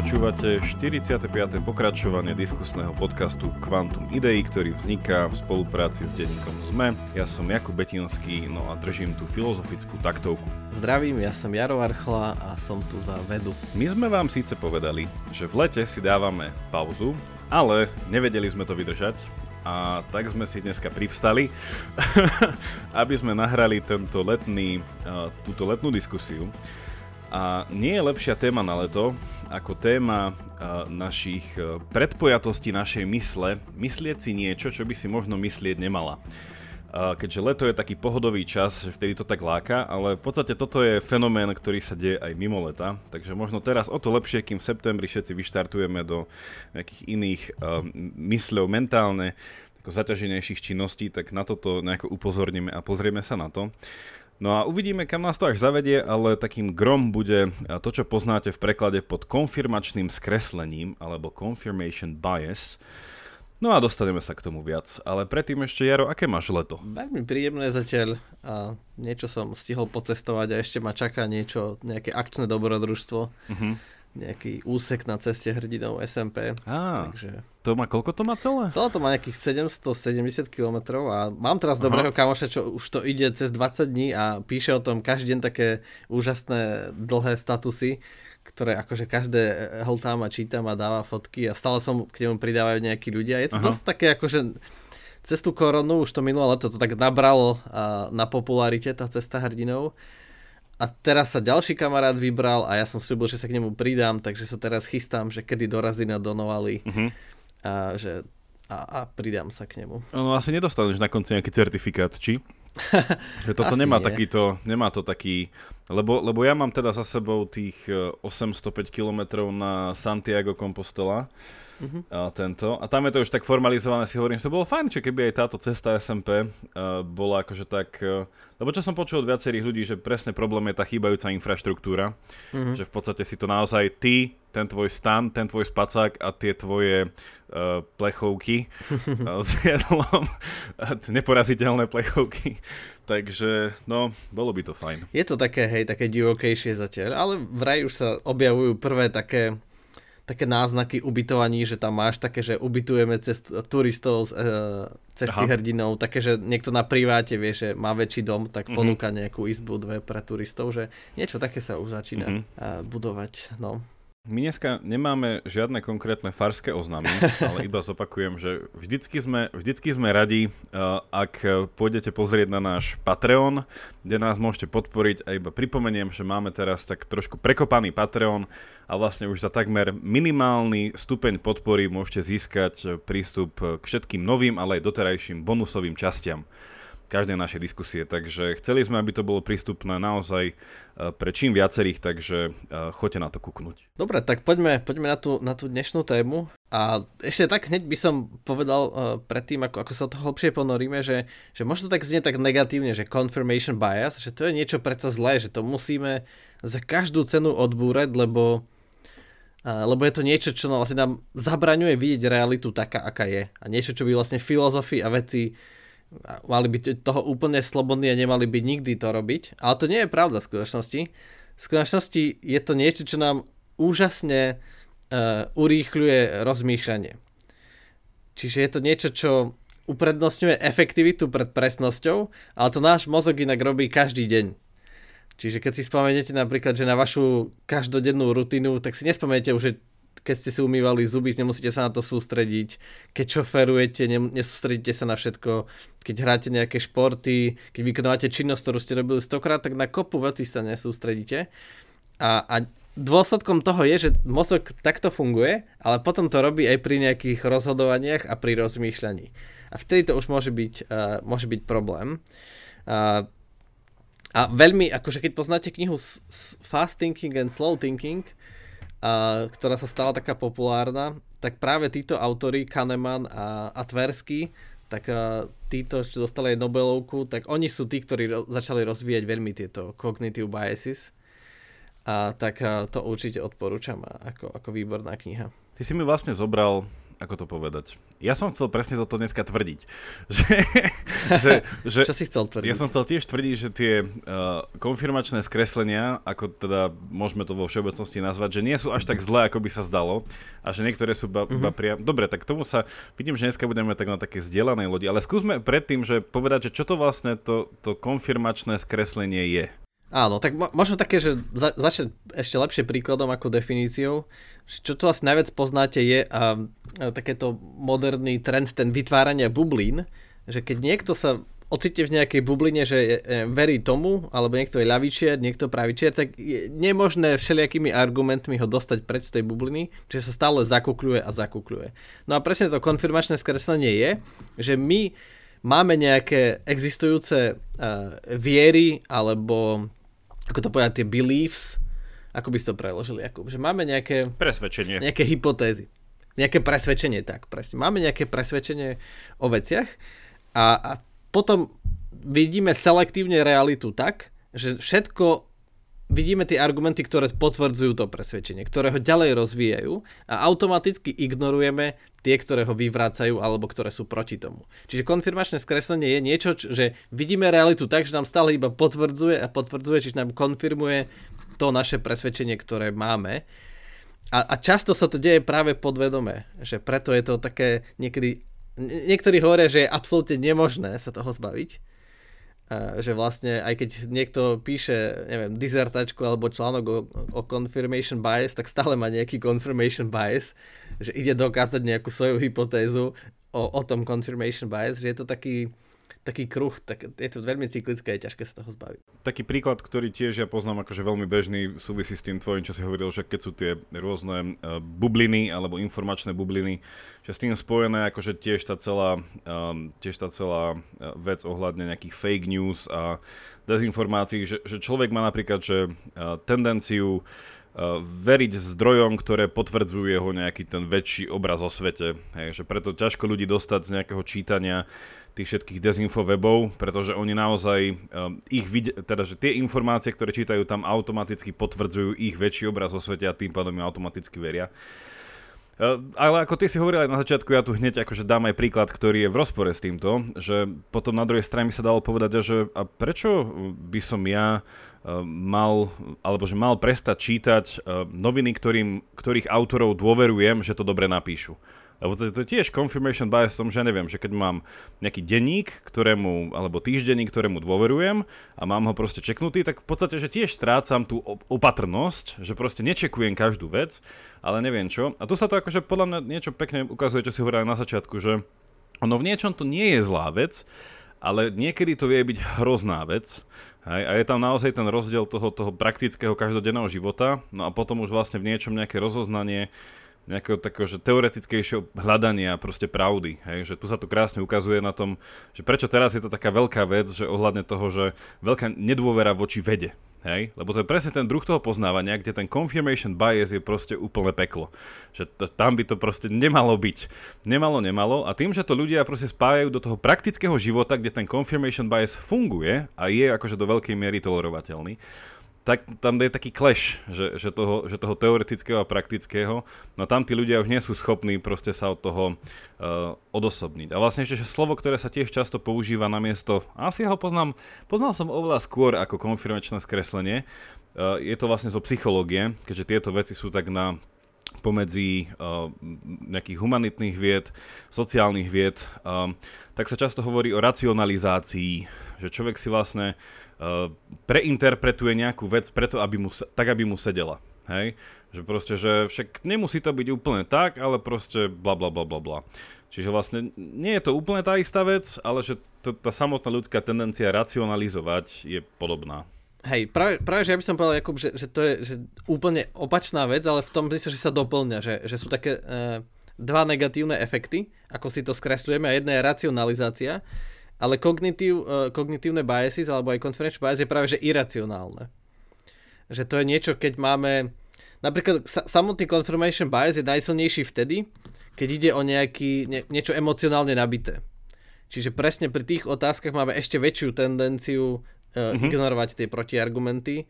Počúvate 45. pokračovanie diskusného podcastu Quantum Idei, ktorý vzniká v spolupráci s denníkom ZME. Ja som Jakub Betinský, no a držím tú filozofickú taktovku. Zdravím, ja som Jaro Archla a som tu za vedu. My sme vám síce povedali, že v lete si dávame pauzu, ale nevedeli sme to vydržať a tak sme si dneska privstali, aby sme nahrali tento letný, túto letnú diskusiu. A nie je lepšia téma na leto ako téma našich e, predpojatostí našej mysle, myslieť si niečo, čo by si možno myslieť nemala. Keďže leto je taký pohodový čas, že vtedy to tak láka, ale v podstate toto je fenomén, ktorý sa deje aj mimo leta, takže možno teraz o to lepšie, kým v septembri všetci vyštartujeme do nejakých iných uh, mysľov mentálne, ako zaťaženejších činností, tak na toto nejako upozorníme a pozrieme sa na to. No a uvidíme, kam nás to až zavedie, ale takým grom bude to, čo poznáte v preklade pod konfirmačným skreslením, alebo confirmation bias. No a dostaneme sa k tomu viac. Ale predtým ešte, Jaro, aké máš leto? Veľmi príjemné zatiaľ. A niečo som stihol pocestovať a ešte ma čaká niečo, nejaké akčné dobrodružstvo. Uh-huh nejaký úsek na ceste hrdinov SMP. Á, takže... to má, koľko to má celé? Celé to má nejakých 770 km a mám teraz Aha. dobrého kamoša, čo už to ide cez 20 dní a píše o tom každý deň také úžasné dlhé statusy, ktoré akože každé hltám a čítam a dáva fotky a stále som k nemu pridávajú nejakí ľudia. Je to Aha. dosť také akože cez tú koronu, už to minulé leto to tak nabralo na popularite, tá cesta hrdinov a teraz sa ďalší kamarát vybral a ja som slúbil, že sa k nemu pridám, takže sa teraz chystám, že kedy dorazí na Donovali uh-huh. a, že, a, a pridám sa k nemu. No asi nedostaneš na konci nejaký certifikát, či? že toto nemá nie. takýto, nemá to taký, lebo, lebo ja mám teda za sebou tých 805 e, km na Santiago Compostela uh-huh. a tento. A tam je to už tak formalizované, si hovorím, že to bolo fajn, že keby aj táto cesta SMP uh, bola akože tak... Uh, lebo čo som počul od viacerých ľudí, že presne problém je tá chýbajúca infraštruktúra, uh-huh. že v podstate si to naozaj ty, ten tvoj stan, ten tvoj spacák a tie tvoje uh, plechovky uh, s jedlom, neporaziteľné plechovky. Takže, no, bolo by to fajn. Je to také, hej, také divokejšie zatiaľ, ale vraj už sa objavujú prvé také také náznaky ubytovaní, že tam máš také, že ubytujeme cest, turistov z e, cesty Aha. hrdinov, také, že niekto na priváte vie, že má väčší dom, tak mm-hmm. ponúka nejakú izbu dve pre turistov, že niečo také sa už začína mm-hmm. budovať. No. My dneska nemáme žiadne konkrétne farské oznámy, ale iba zopakujem, že vždycky sme, vždycky sme radi, uh, ak pôjdete pozrieť na náš Patreon, kde nás môžete podporiť. A iba pripomeniem, že máme teraz tak trošku prekopaný Patreon a vlastne už za takmer minimálny stupeň podpory môžete získať prístup k všetkým novým, ale aj doterajším bonusovým častiam každej našej diskusie. Takže chceli sme, aby to bolo prístupné naozaj e, pre čím viacerých, takže e, choďte na to kúknuť. Dobre, tak poďme, poďme na, tú, na tú dnešnú tému. A ešte tak hneď by som povedal uh, predtým, ako, ako sa to hlbšie ponoríme, že, že možno tak znie tak negatívne, že confirmation bias, že to je niečo predsa zlé, že to musíme za každú cenu odbúrať, lebo lebo je to niečo, čo vlastne nám zabraňuje vidieť realitu taká, aká je. A niečo, čo by vlastne filozofii a veci mali byť toho úplne slobodní a nemali by nikdy to robiť. Ale to nie je pravda v skutočnosti. V skutočnosti je to niečo, čo nám úžasne uh, urýchľuje rozmýšľanie. Čiže je to niečo, čo uprednostňuje efektivitu pred presnosťou, ale to náš mozog inak robí každý deň. Čiže keď si spomeniete napríklad, že na vašu každodennú rutinu, tak si nespomeniete už, že keď ste si umývali zuby, nemusíte sa na to sústrediť. Keď šoferujete, nesústredíte sa na všetko. Keď hráte nejaké športy, keď vykonávate činnosť, ktorú ste robili stokrát, tak na kopu veci sa nesústredíte. A, a dôsledkom toho je, že mozog takto funguje, ale potom to robí aj pri nejakých rozhodovaniach a pri rozmýšľaní. A vtedy to už môže byť, uh, môže byť problém. Uh, a veľmi, akože keď poznáte knihu Fast Thinking and Slow Thinking, a, ktorá sa stala taká populárna, tak práve títo autory, Kahneman a, a Tversky, tak títo, čo dostali aj Nobelovku, tak oni sú tí, ktorí ro- začali rozvíjať veľmi tieto cognitive biases. A tak a, to určite odporúčam ako, ako výborná kniha. Ty si mi vlastne zobral ako to povedať. Ja som chcel presne toto dneska tvrdiť. Že, že, že, Čo si chcel tvrdiť? Ja som chcel tiež tvrdiť, že tie uh, konfirmačné skreslenia, ako teda môžeme to vo všeobecnosti nazvať, že nie sú až tak zlé, ako by sa zdalo a že niektoré sú ba, mm-hmm. priam... Dobre, tak tomu sa... Vidím, že dneska budeme tak na také zdieľanej lodi, ale skúsme predtým, že povedať, že čo to vlastne to, to konfirmačné skreslenie je. Áno, tak mo- možno také, že za- začať ešte lepšie príkladom ako definíciou. Čo to asi najviac poznáte je a, a takéto moderný trend, ten vytvárania bublín, že keď niekto sa ocitne v nejakej bubline, že je, je, verí tomu, alebo niekto je ľavičiar, niekto pravičiar, tak je nemožné všelijakými argumentmi ho dostať preč z tej bubliny, že sa stále zakukľuje a zakukľuje. No a presne to konfirmačné skreslenie je, že my máme nejaké existujúce uh, viery alebo ako to povedať, tie beliefs, ako by si to preložili, Jakub, že máme nejaké... Presvedčenie. Nejaké hypotézy. Nejaké presvedčenie, tak presne. Máme nejaké presvedčenie o veciach a, a potom vidíme selektívne realitu tak, že všetko vidíme tie argumenty, ktoré potvrdzujú to presvedčenie, ktoré ho ďalej rozvíjajú a automaticky ignorujeme tie, ktoré ho vyvrácajú alebo ktoré sú proti tomu. Čiže konfirmačné skreslenie je niečo, že vidíme realitu tak, že nám stále iba potvrdzuje a potvrdzuje, čiže nám konfirmuje to naše presvedčenie, ktoré máme. A, a často sa to deje práve podvedome, že preto je to také niekedy... Niektorí hovoria, že je absolútne nemožné sa toho zbaviť, že vlastne aj keď niekto píše, neviem, dizertačku alebo článok o, o confirmation bias, tak stále má nejaký confirmation bias, že ide dokázať nejakú svoju hypotézu o, o tom confirmation bias, že je to taký, taký kruh, tak je to veľmi cyklické je ťažké sa toho zbaviť. Taký príklad, ktorý tiež ja poznám akože veľmi bežný, súvisí s tým tvojim, čo si hovoril, že keď sú tie rôzne uh, bubliny alebo informačné bubliny, že s tým spojené akože tiež tá celá, um, tiež tá celá uh, vec ohľadne nejakých fake news a dezinformácií, že, že človek má napríklad že, tendenciu veriť zdrojom, ktoré potvrdzujú jeho nejaký ten väčší obraz o svete. Hej, preto ťažko ľudí dostať z nejakého čítania tých všetkých dezinfowebov, pretože oni naozaj um, ich vid- teda, že tie informácie, ktoré čítajú tam automaticky potvrdzujú ich väčší obraz o svete a tým pádom im automaticky veria. Uh, ale ako ty si hovoril aj na začiatku, ja tu hneď akože dám aj príklad, ktorý je v rozpore s týmto, že potom na druhej strane by sa dalo povedať, že a prečo by som ja uh, mal, alebo že mal prestať čítať noviny, ktorým, ktorých autorov dôverujem, že to dobre napíšu. Lebo to, to tiež confirmation bias v tom, že neviem, že keď mám nejaký denník, ktorému, alebo týždenník, ktorému dôverujem a mám ho proste čeknutý, tak v podstate, že tiež strácam tú opatrnosť, že proste nečekujem každú vec, ale neviem čo. A tu sa to akože podľa mňa niečo pekne ukazuje, čo si hovoril na začiatku, že ono v niečom to nie je zlá vec, ale niekedy to vie byť hrozná vec. Hej, a je tam naozaj ten rozdiel toho, toho praktického každodenného života, no a potom už vlastne v niečom nejaké rozoznanie, nejakého takého že teoretickejšieho hľadania proste pravdy. Hej? Že tu sa to krásne ukazuje na tom, že prečo teraz je to taká veľká vec, že ohľadne toho, že veľká nedôvera voči vede. Hej? Lebo to je presne ten druh toho poznávania, kde ten confirmation bias je proste úplne peklo. Že to, tam by to proste nemalo byť. Nemalo, nemalo. A tým, že to ľudia proste spájajú do toho praktického života, kde ten confirmation bias funguje a je akože do veľkej miery tolerovateľný, tak tam je taký clash, že, že, toho, že toho teoretického a praktického, no tam tí ľudia už nie sú schopní proste sa od toho uh, odosobniť. A vlastne ešte že slovo, ktoré sa tiež často používa na miesto, asi ja ho poznám, poznal som oveľa skôr ako konfirmačné skreslenie, uh, je to vlastne zo psychológie, keďže tieto veci sú tak na pomedzi uh, nejakých humanitných vied, sociálnych vied, uh, tak sa často hovorí o racionalizácii, že človek si vlastne uh, preinterpretuje nejakú vec preto, aby mu, tak, aby mu sedela. Hej? Že proste, že však nemusí to byť úplne tak, ale proste bla bla bla bla bla. Čiže vlastne nie je to úplne tá istá vec, ale že to, tá samotná ľudská tendencia racionalizovať je podobná. Hej, práve, práve že ja by som povedal, Jakub, že, že to je že úplne opačná vec, ale v tom myslím, že sa doplňa, že, že sú také uh, dva negatívne efekty, ako si to skresľujeme a jedna je racionalizácia ale kognitív, uh, kognitívne biases alebo aj confirmation bias je práve že iracionálne. Že to je niečo, keď máme... Napríklad sa, samotný confirmation bias je najsilnejší vtedy, keď ide o nejaký, nie, niečo emocionálne nabité. Čiže presne pri tých otázkach máme ešte väčšiu tendenciu uh, mm-hmm. ignorovať tie protiargumenty,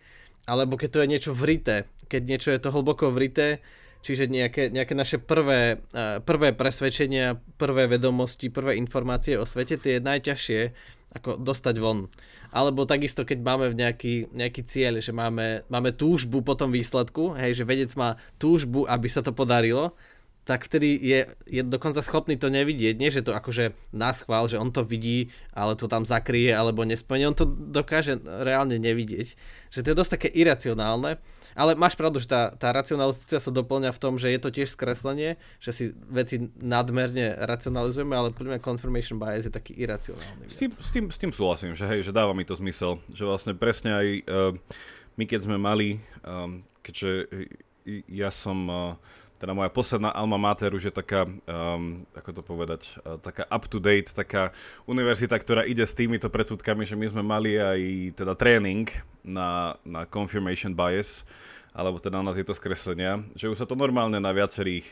alebo keď to je niečo vrité, keď niečo je to hlboko vrité, čiže nejaké, nejaké naše prvé, prvé presvedčenia, prvé vedomosti, prvé informácie o svete, tie je najťažšie ako dostať von. Alebo takisto, keď máme nejaký, nejaký cieľ, že máme, máme túžbu po tom výsledku, hej, že vedec má túžbu, aby sa to podarilo, tak vtedy je, je dokonca schopný to nevidieť. Nie, že to akože nás chvál, že on to vidí, ale to tam zakrie alebo nesplní. On to dokáže reálne nevidieť. Že to je dosť také iracionálne. Ale máš pravdu, že tá, tá racionalizácia sa doplňa v tom, že je to tiež skreslenie, že si veci nadmerne racionalizujeme, ale podľa mňa confirmation bias je taký iracionálny. S tým, s tým, s tým súhlasím, že hej, že dáva mi to zmysel, že vlastne presne aj uh, my keď sme mali, um, keďže ja som uh, teda moja posledná alma mater už je taká, um, ako to povedať, uh, taká up-to-date, taká univerzita, ktorá ide s týmito predsudkami, že my sme mali aj teda tréning na, na confirmation bias, alebo teda na tieto skreslenia, že už sa to normálne na viacerých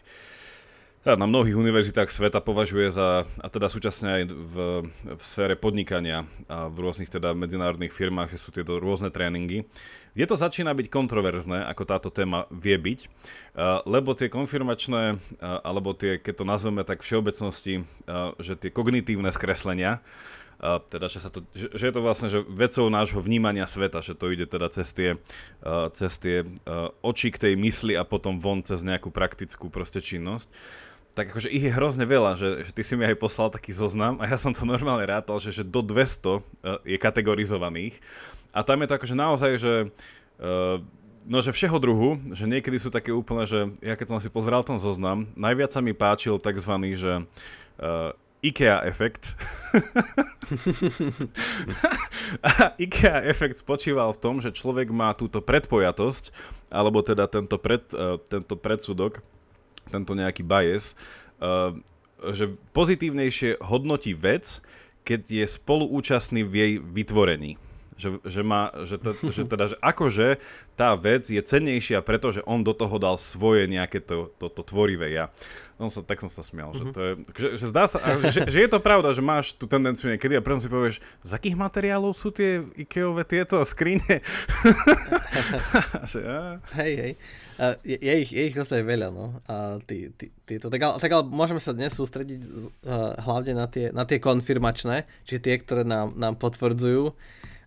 na mnohých univerzitách sveta považuje za, a teda súčasne aj v, v sfére podnikania a v rôznych teda medzinárodných firmách, že sú tieto rôzne tréningy. Je to začína byť kontroverzné, ako táto téma vie byť, lebo tie konfirmačné, alebo tie, keď to nazveme tak všeobecnosti, že tie kognitívne skreslenia, teda, že, sa to, že, je to vlastne že vecou nášho vnímania sveta, že to ide teda cez tie, cez tie oči k tej mysli a potom von cez nejakú praktickú proste činnosť. Tak akože ich je hrozne veľa, že, že ty si mi aj poslal taký zoznam a ja som to normálne rátal, že, že do 200 uh, je kategorizovaných a tam je to akože naozaj, že uh, no že všeho druhu, že niekedy sú také úplne, že ja keď som si pozrel ten zoznam, najviac sa mi páčil tzv. že uh, IKEA efekt. a IKEA efekt spočíval v tom, že človek má túto predpojatosť, alebo teda tento, pred, uh, tento predsudok, tento nejaký bias, že pozitívnejšie hodnotí vec, keď je spoluúčastný v jej vytvorení. Že, že, má, že, to, že teda, že akože tá vec je cennejšia, pretože on do toho dal svoje nejaké to, to, to tvorivé ja. No, sa, tak som sa smial, mm-hmm. že to je, že, že zdá sa, že, že je to pravda, že máš tú tendenciu niekedy a preto si povieš, z akých materiálov sú tie Ikeové tieto skrine? že, Hej, hej. Uh, je, je, ich, je ich ozaj veľa, no. A tí, tí, títo, tak, ale, tak ale môžeme sa dnes sústrediť uh, hlavne na tie, na tie konfirmačné, čiže tie, ktoré nám, nám potvrdzujú.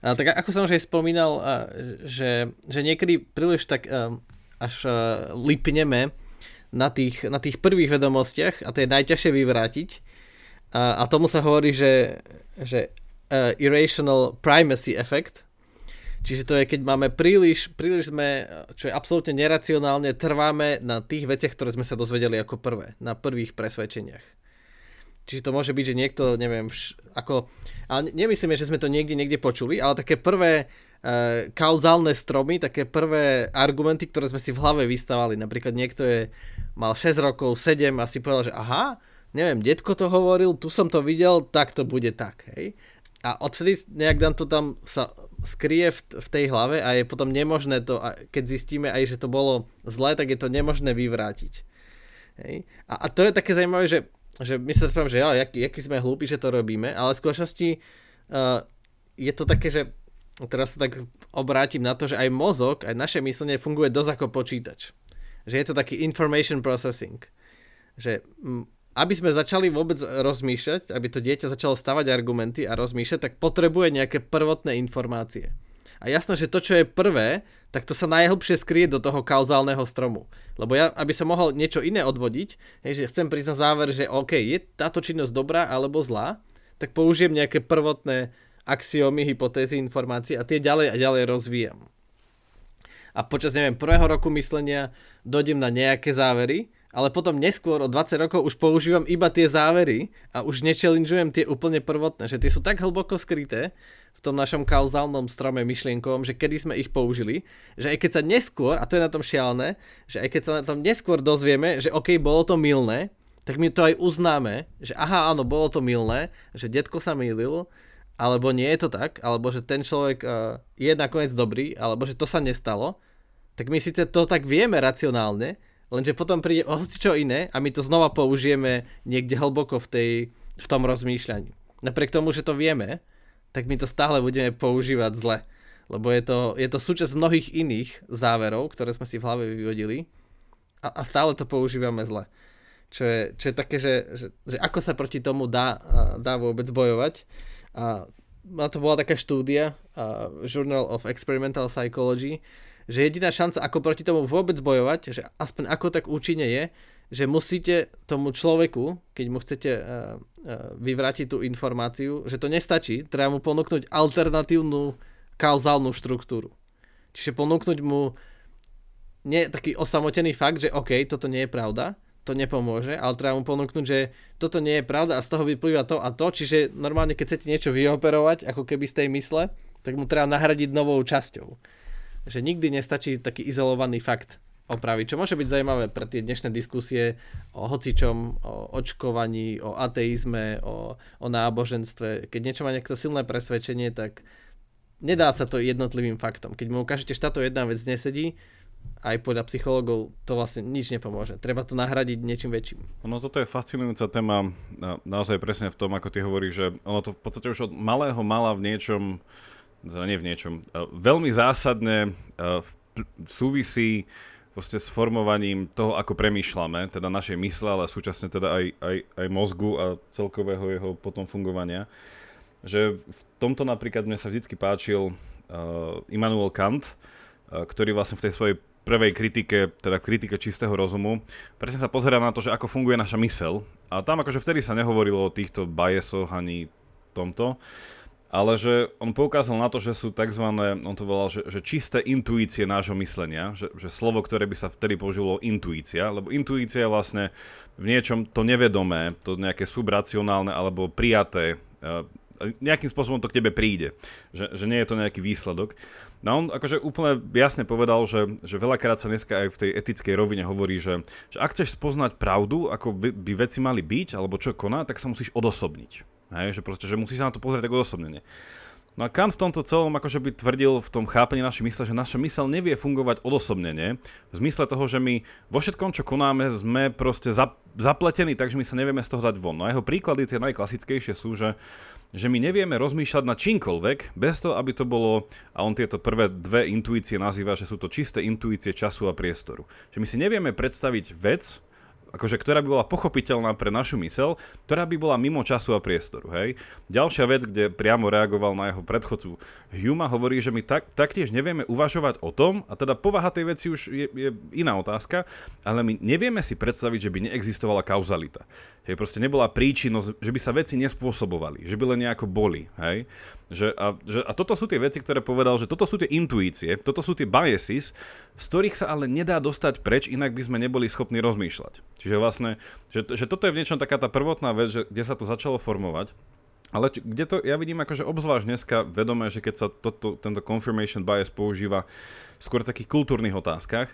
Uh, tak ako som už aj spomínal, že, že niekedy príliš tak až lipneme na tých, na tých prvých vedomostiach a to je najťažšie vyvrátiť. Uh, a tomu sa hovorí, že, že uh, irrational primacy effect, Čiže to je, keď máme príliš, príliš sme, čo je absolútne neracionálne, trváme na tých veciach, ktoré sme sa dozvedeli ako prvé, na prvých presvedčeniach. Čiže to môže byť, že niekto, neviem, vš, ako, ale nemyslíme, že sme to niekde, niekde počuli, ale také prvé e, kauzálne stromy, také prvé argumenty, ktoré sme si v hlave vystávali. Napríklad niekto je, mal 6 rokov, 7 a si povedal, že aha, neviem, detko to hovoril, tu som to videl, tak to bude tak, hej. A odtedy nejak nám to tam sa skrie v, v tej hlave a je potom nemožné to, keď zistíme aj, že to bolo zlé, tak je to nemožné vyvrátiť. Hej? A, a to je také zaujímavé, že, že my sa spomínam, že ja, jaký, jaký sme hlúpi, že to robíme, ale v skutočnosti uh, je to také, že teraz sa tak obrátim na to, že aj mozog, aj naše myslenie funguje dosť ako počítač. Že je to taký information processing. Že aby sme začali vôbec rozmýšľať, aby to dieťa začalo stavať argumenty a rozmýšľať, tak potrebuje nejaké prvotné informácie. A jasné, že to, čo je prvé, tak to sa najhlbšie skrie do toho kauzálneho stromu. Lebo ja, aby som mohol niečo iné odvodiť, hej, že chcem prísť záver, že OK, je táto činnosť dobrá alebo zlá, tak použijem nejaké prvotné axiómy, hypotézy, informácie a tie ďalej a ďalej rozvíjam. A počas, neviem, prvého roku myslenia dojdem na nejaké závery, ale potom neskôr o 20 rokov už používam iba tie závery a už nechallengeujem tie úplne prvotné, že tie sú tak hlboko skryté v tom našom kauzálnom strome myšlienkovom, že kedy sme ich použili, že aj keď sa neskôr, a to je na tom šialené, že aj keď sa na tom neskôr dozvieme, že OK, bolo to milné, tak my to aj uznáme, že aha, áno, bolo to milné, že detko sa mýlil, alebo nie je to tak, alebo že ten človek uh, je nakoniec dobrý, alebo že to sa nestalo, tak my síce to tak vieme racionálne, lenže potom príde o čo iné a my to znova použijeme niekde hlboko v, tej, v tom rozmýšľaní. Napriek tomu, že to vieme, tak my to stále budeme používať zle. Lebo je to, je to súčasť mnohých iných záverov, ktoré sme si v hlave vyvodili A, a stále to používame zle. Čo je, čo je také, že, že, že ako sa proti tomu dá, dá vôbec bojovať. A na to bola taká štúdia, uh, Journal of Experimental Psychology, že jediná šanca, ako proti tomu vôbec bojovať, že aspoň ako tak účinne je, že musíte tomu človeku, keď mu chcete vyvrátiť tú informáciu, že to nestačí, treba mu ponúknuť alternatívnu kauzálnu štruktúru. Čiže ponúknuť mu nie taký osamotený fakt, že OK, toto nie je pravda, to nepomôže, ale treba mu ponúknuť, že toto nie je pravda a z toho vyplýva to a to, čiže normálne keď chcete niečo vyoperovať, ako keby z tej mysle, tak mu treba nahradiť novou časťou. Že nikdy nestačí taký izolovaný fakt opraviť, čo môže byť zaujímavé pre tie dnešné diskusie o hocičom, o očkovaní, o ateizme, o, o náboženstve. Keď niečo má niekto silné presvedčenie, tak nedá sa to jednotlivým faktom. Keď mu ukážete, že táto jedna vec nesedí, aj podľa psychológov to vlastne nič nepomôže. Treba to nahradiť niečím väčším. No toto je fascinujúca téma, naozaj presne v tom, ako ty hovoríš, že ono to v podstate už od malého mala v niečom, nie v niečom, veľmi zásadne súvisí proste s formovaním toho, ako premýšľame, teda našej mysle, ale súčasne teda aj, aj, aj mozgu a celkového jeho potom fungovania. Že v tomto napríklad mne sa vždy páčil uh, Immanuel Kant, uh, ktorý vlastne v tej svojej prvej kritike, teda kritike čistého rozumu, presne sa pozerá na to, že ako funguje naša mysel. A tam akože vtedy sa nehovorilo o týchto biasoch ani tomto, ale že on poukázal na to, že sú tzv. on to volal, že, že čisté intuície nášho myslenia, že, že slovo, ktoré by sa vtedy použilo intuícia, lebo intuícia je vlastne v niečom to nevedomé, to nejaké subracionálne alebo prijaté, nejakým spôsobom to k tebe príde, že, že nie je to nejaký výsledok. No on akože úplne jasne povedal, že, že veľakrát sa dneska aj v tej etickej rovine hovorí, že, že ak chceš spoznať pravdu, ako by veci mali byť, alebo čo koná, tak sa musíš odosobniť. Hej, že proste, že musíš sa na to pozrieť tak odosobnenie. No a Kant v tomto celom akože by tvrdil v tom chápaní našej mysle, že naša mysel nevie fungovať odosobnene, v zmysle toho, že my vo všetkom, čo konáme, sme proste zapletení, takže my sa nevieme z toho dať von. No a jeho príklady, tie najklasickejšie sú, že že my nevieme rozmýšľať na čímkoľvek, bez toho, aby to bolo, a on tieto prvé dve intuície nazýva, že sú to čisté intuície času a priestoru. Že my si nevieme predstaviť vec, akože, ktorá by bola pochopiteľná pre našu mysel, ktorá by bola mimo času a priestoru. Hej? Ďalšia vec, kde priamo reagoval na jeho predchodcu Hume, hovorí, že my tak, taktiež nevieme uvažovať o tom, a teda povaha tej veci už je, je iná otázka, ale my nevieme si predstaviť, že by neexistovala kauzalita. Hej, proste nebola príčinnosť, že by sa veci nespôsobovali, že by len nejako boli. Hej? Že, a, že, a toto sú tie veci, ktoré povedal, že toto sú tie intuície, toto sú tie biases, z ktorých sa ale nedá dostať preč, inak by sme neboli schopní rozmýšľať. Čiže vlastne, že, že toto je v niečom taká tá prvotná vec, že, kde sa to začalo formovať. Ale kde to ja vidím akože obzvlášť dneska vedomé, že keď sa toto, tento confirmation bias používa skôr v takých kultúrnych otázkach,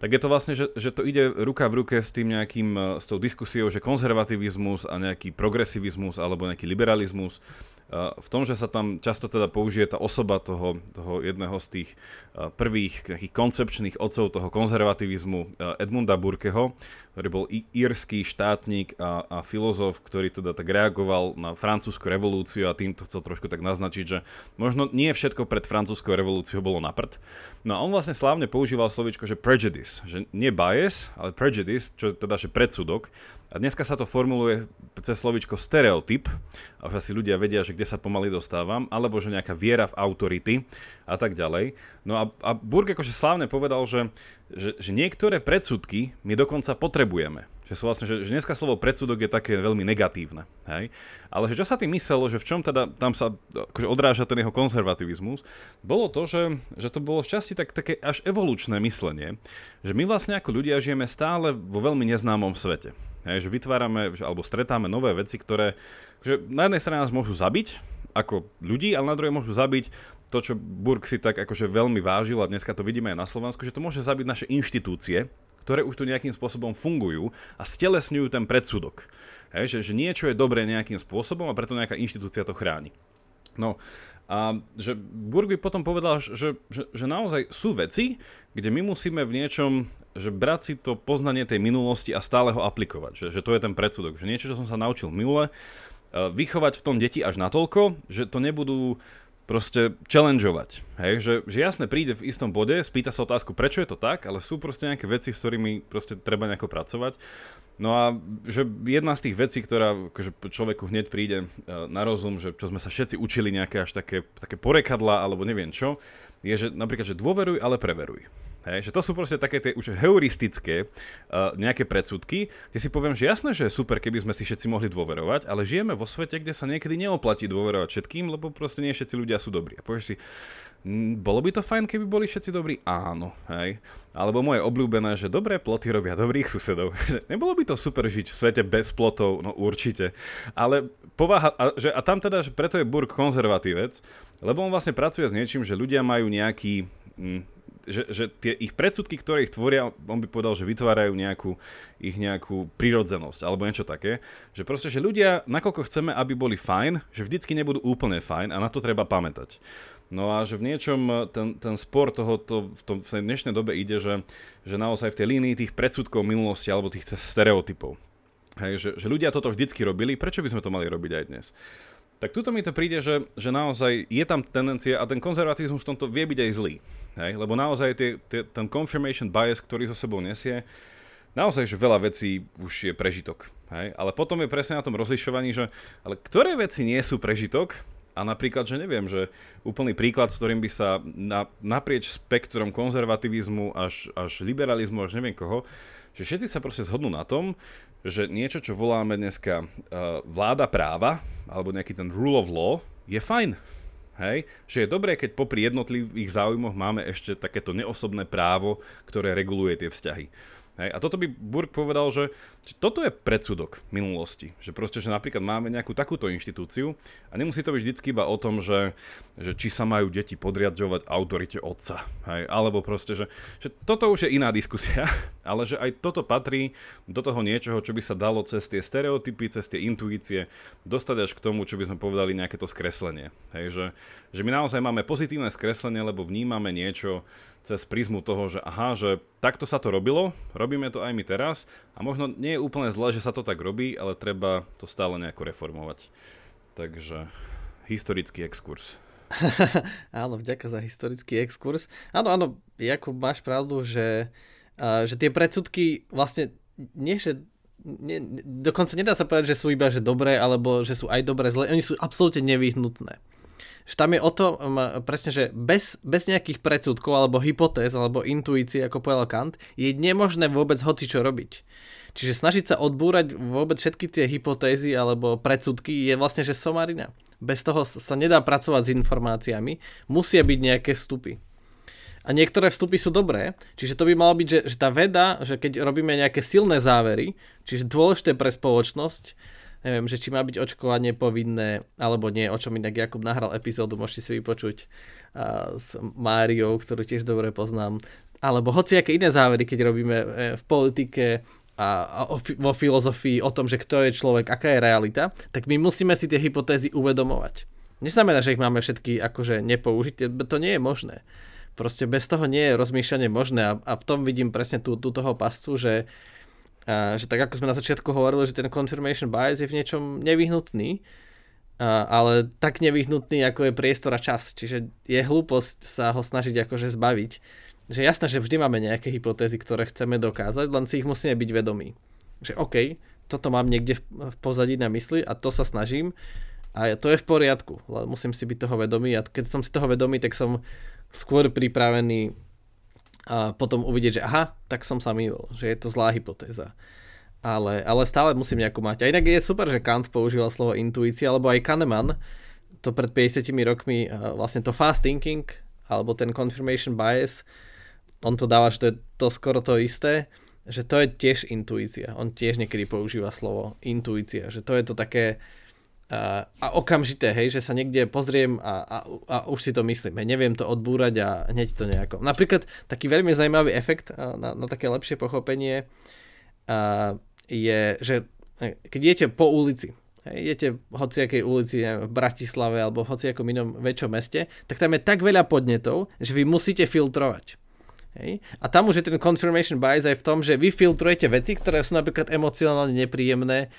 tak je to vlastne, že, že to ide ruka v ruke s tým nejakým, e, s tou diskusiou, že konzervativizmus a nejaký progresivizmus alebo nejaký liberalizmus v tom, že sa tam často teda použije tá osoba toho, toho jedného z tých prvých nejakých koncepčných otcov toho konzervativizmu Edmunda Burkeho, ktorý bol írsky štátnik a, a filozof, ktorý teda tak reagoval na francúzsku revolúciu a týmto chcel trošku tak naznačiť, že možno nie všetko pred francúzskou revolúciou bolo na prd. No a on vlastne slávne používal slovičko, že prejudice, že nie bias, ale prejudice, čo teda že predsudok. A dneska sa to formuluje cez slovičko stereotyp, a už asi ľudia vedia, že kde sa pomaly dostávam, alebo že nejaká viera v autority a tak ďalej. No a, a Burg akože slávne povedal, že, že, že niektoré predsudky my dokonca potrebujeme. Že sú vlastne, že, že dneska slovo predsudok je také veľmi negatívne. Hej? Ale že čo sa tým myslelo, že v čom teda tam sa akože odráža ten jeho konzervativizmus, bolo to, že, že to bolo v časti tak, také až evolučné myslenie, že my vlastne ako ľudia žijeme stále vo veľmi neznámom svete. Hej, že vytvárame, že, alebo stretáme nové veci, ktoré že na jednej strane nás môžu zabiť, ako ľudí, ale na druhej môžu zabiť to, čo Burg si tak akože veľmi vážil a dneska to vidíme aj na Slovensku, že to môže zabiť naše inštitúcie, ktoré už tu nejakým spôsobom fungujú a stelesňujú ten predsudok. Hej, že, že niečo je dobré nejakým spôsobom a preto nejaká inštitúcia to chráni. No a že Burg by potom povedal, že, že, že naozaj sú veci, kde my musíme v niečom že brať si to poznanie tej minulosti a stále ho aplikovať. Že, že to je ten predsudok. Že niečo, čo som sa naučil minule, eh, vychovať v tom deti až natoľko, že to nebudú proste challengeovať. Hej, že, že jasne príde v istom bode, spýta sa otázku, prečo je to tak, ale sú proste nejaké veci, s ktorými proste treba nejako pracovať. No a že jedna z tých vecí, ktorá akože človeku hneď príde e, na rozum, že čo sme sa všetci učili nejaké až také, také porekadla alebo neviem čo, je, že napríklad, že dôveruj, ale preveruj. Hej, že to sú proste také tie už heuristické uh, nejaké predsudky, kde si poviem, že jasné, že je super, keby sme si všetci mohli dôverovať, ale žijeme vo svete, kde sa niekedy neoplatí dôverovať všetkým, lebo proste nie všetci ľudia sú dobrí. A povieš si, bolo by to fajn, keby boli všetci dobrí? Áno, hej. Alebo moje obľúbené, že dobré ploty robia dobrých susedov. Nebolo by to super žiť v svete bez plotov? No určite. Ale povaha, a, že, a tam teda, že preto je Burg konzervatívec, lebo on vlastne pracuje s niečím, že ľudia majú nejaký, že, že tie ich predsudky, ktoré ich tvoria, on by povedal, že vytvárajú nejakú, ich nejakú prirodzenosť alebo niečo také, že proste, že ľudia, nakoľko chceme, aby boli fajn, že vždycky nebudú úplne fajn a na to treba pamätať. No a že v niečom ten, ten spor tohoto v, tom, v tej dnešnej dobe ide, že, že naozaj v tej línii tých predsudkov minulosti alebo tých stereotypov. Hej, že, že ľudia toto vždycky robili, prečo by sme to mali robiť aj dnes? Tak tuto mi to príde, že, že naozaj je tam tendencia a ten konzervatizmus v tomto vie byť aj zlý. Hej? Lebo naozaj tie, tie, ten confirmation bias, ktorý so sebou nesie, naozaj, že veľa vecí už je prežitok. Hej? Ale potom je presne na tom rozlišovaní, že ale ktoré veci nie sú prežitok a napríklad, že neviem, že úplný príklad, s ktorým by sa na, naprieč spektrom konzervativizmu až, až liberalizmu, až neviem koho, že všetci sa proste zhodnú na tom, že niečo, čo voláme dneska uh, vláda práva, alebo nejaký ten rule of law, je fajn. Hej? Že je dobré, keď popri jednotlivých záujmoch máme ešte takéto neosobné právo, ktoré reguluje tie vzťahy. Hej? A toto by Burg povedal, že, že toto je predsudok minulosti. Že proste, že napríklad máme nejakú takúto inštitúciu a nemusí to byť vždy iba o tom, že, že či sa majú deti podriadovať autorite otca. Hej? Alebo proste, že, že toto už je iná diskusia, ale že aj toto patrí do toho niečoho, čo by sa dalo cez tie stereotypy, cez tie intuície dostať až k tomu, čo by sme povedali nejaké to skreslenie. Hej? Že, že my naozaj máme pozitívne skreslenie, lebo vnímame niečo, cez prízmu toho, že aha, že takto sa to robilo, robíme to aj my teraz a možno nie je úplne zle, že sa to tak robí, ale treba to stále nejako reformovať. Takže historický exkurs. áno, vďaka za historický exkurs. Áno, áno, Jakub, máš pravdu, že, uh, že tie predsudky vlastne nie, že nie, dokonca nedá sa povedať, že sú iba že dobré, alebo že sú aj dobré, zlé, oni sú absolútne nevyhnutné že tam je o to presne, že bez, bez nejakých predsudkov alebo hypotéz alebo intuícií, ako povedal Kant, je nemožné vôbec hoci čo robiť. Čiže snažiť sa odbúrať vôbec všetky tie hypotézy alebo predsudky je vlastne, že somarina. Bez toho sa nedá pracovať s informáciami, musia byť nejaké vstupy. A niektoré vstupy sú dobré, čiže to by malo byť, že, že tá veda, že keď robíme nejaké silné závery, čiže dôležité pre spoločnosť, neviem, že či má byť očkovanie povinné, alebo nie, o čom inak Jakub nahral epizódu, môžete si vypočuť uh, s Máriou, ktorú tiež dobre poznám, alebo hoci aké iné závery, keď robíme e, v politike a, a vo filozofii o tom, že kto je človek, aká je realita, tak my musíme si tie hypotézy uvedomovať. Neznamená, že ich máme všetky akože nepoužiť, to nie je možné. Proste bez toho nie je rozmýšľanie možné a, a v tom vidím presne tú, tú toho pascu, že a, že tak ako sme na začiatku hovorili, že ten confirmation bias je v niečom nevyhnutný, a, ale tak nevyhnutný, ako je priestor a čas. Čiže je hlúposť sa ho snažiť akože zbaviť. Že jasné, že vždy máme nejaké hypotézy, ktoré chceme dokázať, len si ich musíme byť vedomí. Že OK, toto mám niekde v, pozadí na mysli a to sa snažím a to je v poriadku, musím si byť toho vedomý a keď som si toho vedomý, tak som skôr pripravený a potom uvidieť, že aha, tak som sa mýlil, že je to zlá hypotéza. Ale, ale stále musím nejakú mať. A inak je super, že Kant používal slovo intuícia, alebo aj Kahneman, to pred 50 rokmi, vlastne to fast thinking, alebo ten confirmation bias, on to dáva, že to je to skoro to isté, že to je tiež intuícia. On tiež niekedy používa slovo intuícia, že to je to také, a, okamžité, hej, že sa niekde pozriem a, a, a už si to myslím, hej, neviem to odbúrať a hneď to nejako. Napríklad taký veľmi zaujímavý efekt na, na také lepšie pochopenie a, je, že e, keď idete po ulici, hej, idete v hociakej ulici neviem, v Bratislave alebo v hociakom inom väčšom meste, tak tam je tak veľa podnetov, že vy musíte filtrovať. Hej? A tam už je ten confirmation bias aj v tom, že vy filtrujete veci, ktoré sú napríklad emocionálne nepríjemné,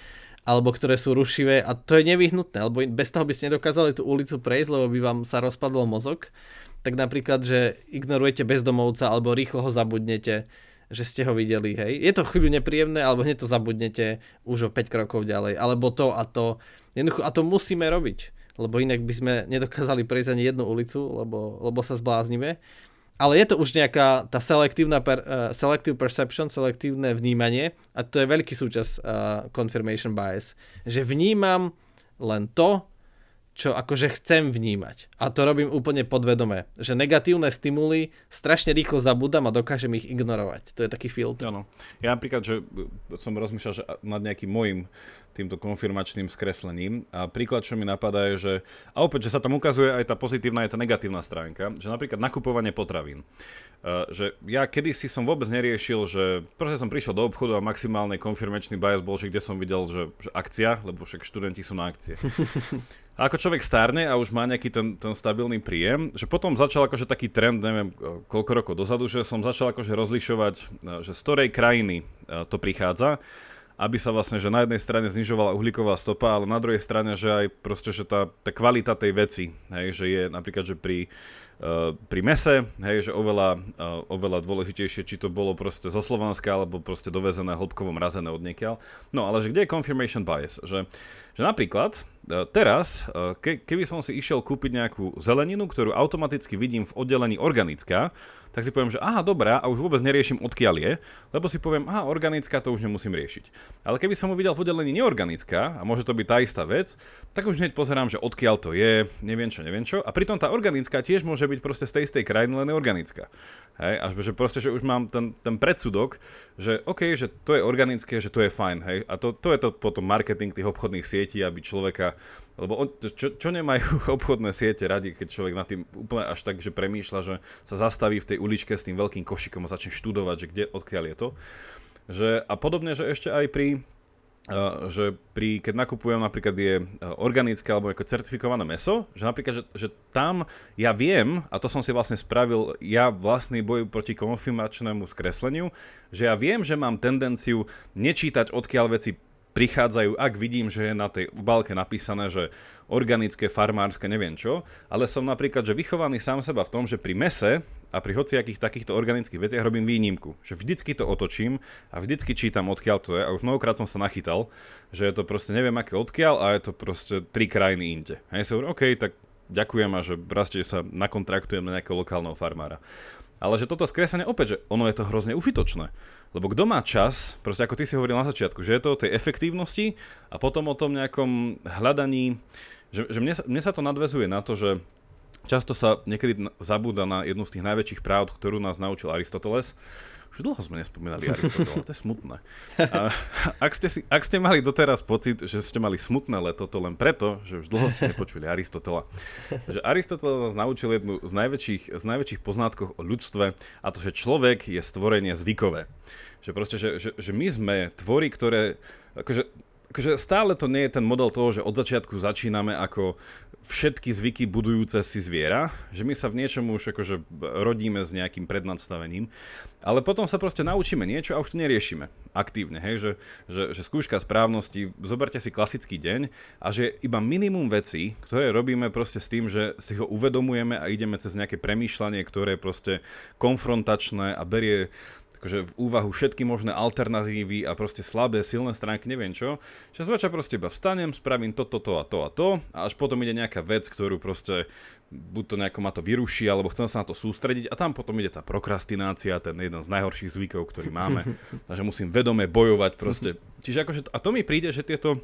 alebo ktoré sú rušivé a to je nevyhnutné, lebo bez toho by ste nedokázali tú ulicu prejsť, lebo by vám sa rozpadol mozog. Tak napríklad, že ignorujete bezdomovca alebo rýchlo ho zabudnete, že ste ho videli, hej. Je to chvíľu nepríjemné, alebo hneď to zabudnete už o 5 krokov ďalej, alebo to a to. Jednoducho, a to musíme robiť, lebo inak by sme nedokázali prejsť ani jednu ulicu, lebo, lebo sa zbláznime. Ale je to už nejaká tá selektívna per, uh, selective perception, selektívne vnímanie a to je veľký súčasť uh, confirmation bias. Že vnímam len to, čo akože chcem vnímať. A to robím úplne podvedome. Že negatívne stimuly strašne rýchlo zabudám a dokážem ich ignorovať. To je taký filtr. Áno. Ja napríklad, že som rozmýšľal že nad nejakým môjim týmto konfirmačným skreslením. A príklad, čo mi napadá, je, že a opäť, že sa tam ukazuje aj tá pozitívna, aj tá negatívna stránka, že napríklad nakupovanie potravín. Uh, že ja kedysi som vôbec neriešil, že proste som prišiel do obchodu a maximálny konfirmačný bias bol, že kde som videl, že, že akcia, lebo však študenti sú na akcie. A ako človek stárne a už má nejaký ten, ten stabilný príjem, že potom začal akože taký trend, neviem koľko rokov dozadu, že som začal akože rozlišovať, že z ktorej krajiny to prichádza aby sa vlastne, že na jednej strane znižovala uhlíková stopa, ale na druhej strane, že aj proste, že tá, tá kvalita tej veci, hej, že je napríklad, že pri, uh, pri mese, hej, že oveľa, uh, oveľa dôležitejšie, či to bolo proste zo Slovenska, alebo proste dovezené hĺbkovo mrazené od niekiaľ. No ale že kde je confirmation bias? Že, že napríklad uh, teraz, ke, keby som si išiel kúpiť nejakú zeleninu, ktorú automaticky vidím v oddelení organická, tak si poviem, že aha, dobrá, a už vôbec neriešim odkiaľ je, lebo si poviem, aha, organická, to už nemusím riešiť. Ale keby som ho videl v oddelení neorganická, a môže to byť tá istá vec, tak už hneď pozerám, že odkiaľ to je, neviem čo, neviem čo. A pritom tá organická tiež môže byť proste z tej istej krajiny, len organická. Hej, až že proste, že už mám ten, ten predsudok, že OK, že to je organické, že to je fajn, hej. A to, to je to potom marketing tých obchodných sietí, aby človeka lebo on, čo, čo nemajú obchodné siete radi, keď človek nad tým úplne až tak, že premýšľa, že sa zastaví v tej uličke s tým veľkým košikom a začne študovať, že kde, odkiaľ je to. Že, a podobne, že ešte aj pri že pri, keď nakupujem napríklad je organické alebo ako certifikované meso, že napríklad, že, že tam ja viem, a to som si vlastne spravil ja vlastný boj proti konfirmačnému skresleniu, že ja viem, že mám tendenciu nečítať odkiaľ veci prichádzajú, ak vidím, že je na tej obálke napísané, že organické, farmárske, neviem čo, ale som napríklad, že vychovaný sám seba v tom, že pri mese a pri hociakých takýchto organických veciach robím výnimku. Že vždycky to otočím a vždycky čítam, odkiaľ to je a už mnohokrát som sa nachytal, že je to proste neviem aké odkiaľ a je to proste tri krajiny inde. Hej, si hovorím, OK, tak ďakujem a že raste sa nakontraktujem na nejakého lokálneho farmára. Ale že toto skresanie, opäť, že ono je to hrozne užitočné. Lebo kto má čas, proste ako ty si hovoril na začiatku, že je to o tej efektívnosti a potom o tom nejakom hľadaní, že, že mne, sa, mne sa to nadvezuje na to, že často sa niekedy zabúda na jednu z tých najväčších práv, ktorú nás naučil Aristoteles, už dlho sme nespomínali Aristotela, to je smutné. A ak, ste si, ak ste mali doteraz pocit, že ste mali smutné leto, to len preto, že už dlho ste nepočuli Aristotela. Že Aristotel nás naučil jednu z najväčších, z najväčších poznátkov o ľudstve a to, že človek je stvorenie zvykové. Že proste, že, že, že my sme tvory, ktoré... Akože, akože stále to nie je ten model toho, že od začiatku začíname ako všetky zvyky budujúce si zviera, že my sa v niečom už akože rodíme s nejakým prednadstavením, ale potom sa proste naučíme niečo a už to neriešime aktívne, hej, že, že, že skúška správnosti, zoberte si klasický deň a že iba minimum vecí, ktoré robíme proste s tým, že si ho uvedomujeme a ideme cez nejaké premýšľanie, ktoré je proste konfrontačné a berie akože v úvahu všetky možné alternatívy a proste slabé, silné stránky, neviem čo. Že zväčša proste iba vstanem, spravím toto, to, to a to a to a až potom ide nejaká vec, ktorú proste buď to nejako ma to vyruší, alebo chcem sa na to sústrediť a tam potom ide tá prokrastinácia, ten jeden z najhorších zvykov, ktorý máme, a že musím vedome bojovať proste. Čiže akože, a to mi príde, že tieto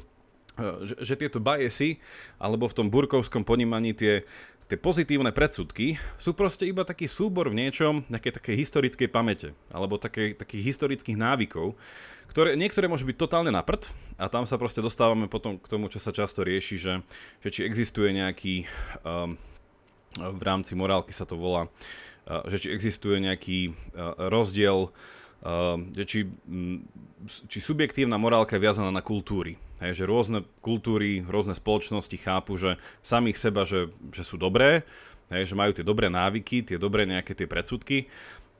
že, že tieto biasy, alebo v tom burkovskom ponímaní tie tie pozitívne predsudky sú proste iba taký súbor v niečom, nejaké také historickej pamäte, alebo také, takých historických návykov, ktoré, niektoré môžu byť totálne na prd a tam sa proste dostávame potom k tomu, čo sa často rieši, že, že či existuje nejaký, um, v rámci morálky sa to volá, uh, že či existuje nejaký uh, rozdiel že či, mm, či subjektívna morálka je viazaná na kultúry. Hej, že rôzne kultúry, rôzne spoločnosti chápu, že samých seba, že, že sú dobré, hej, že majú tie dobré návyky, tie dobré nejaké tie predsudky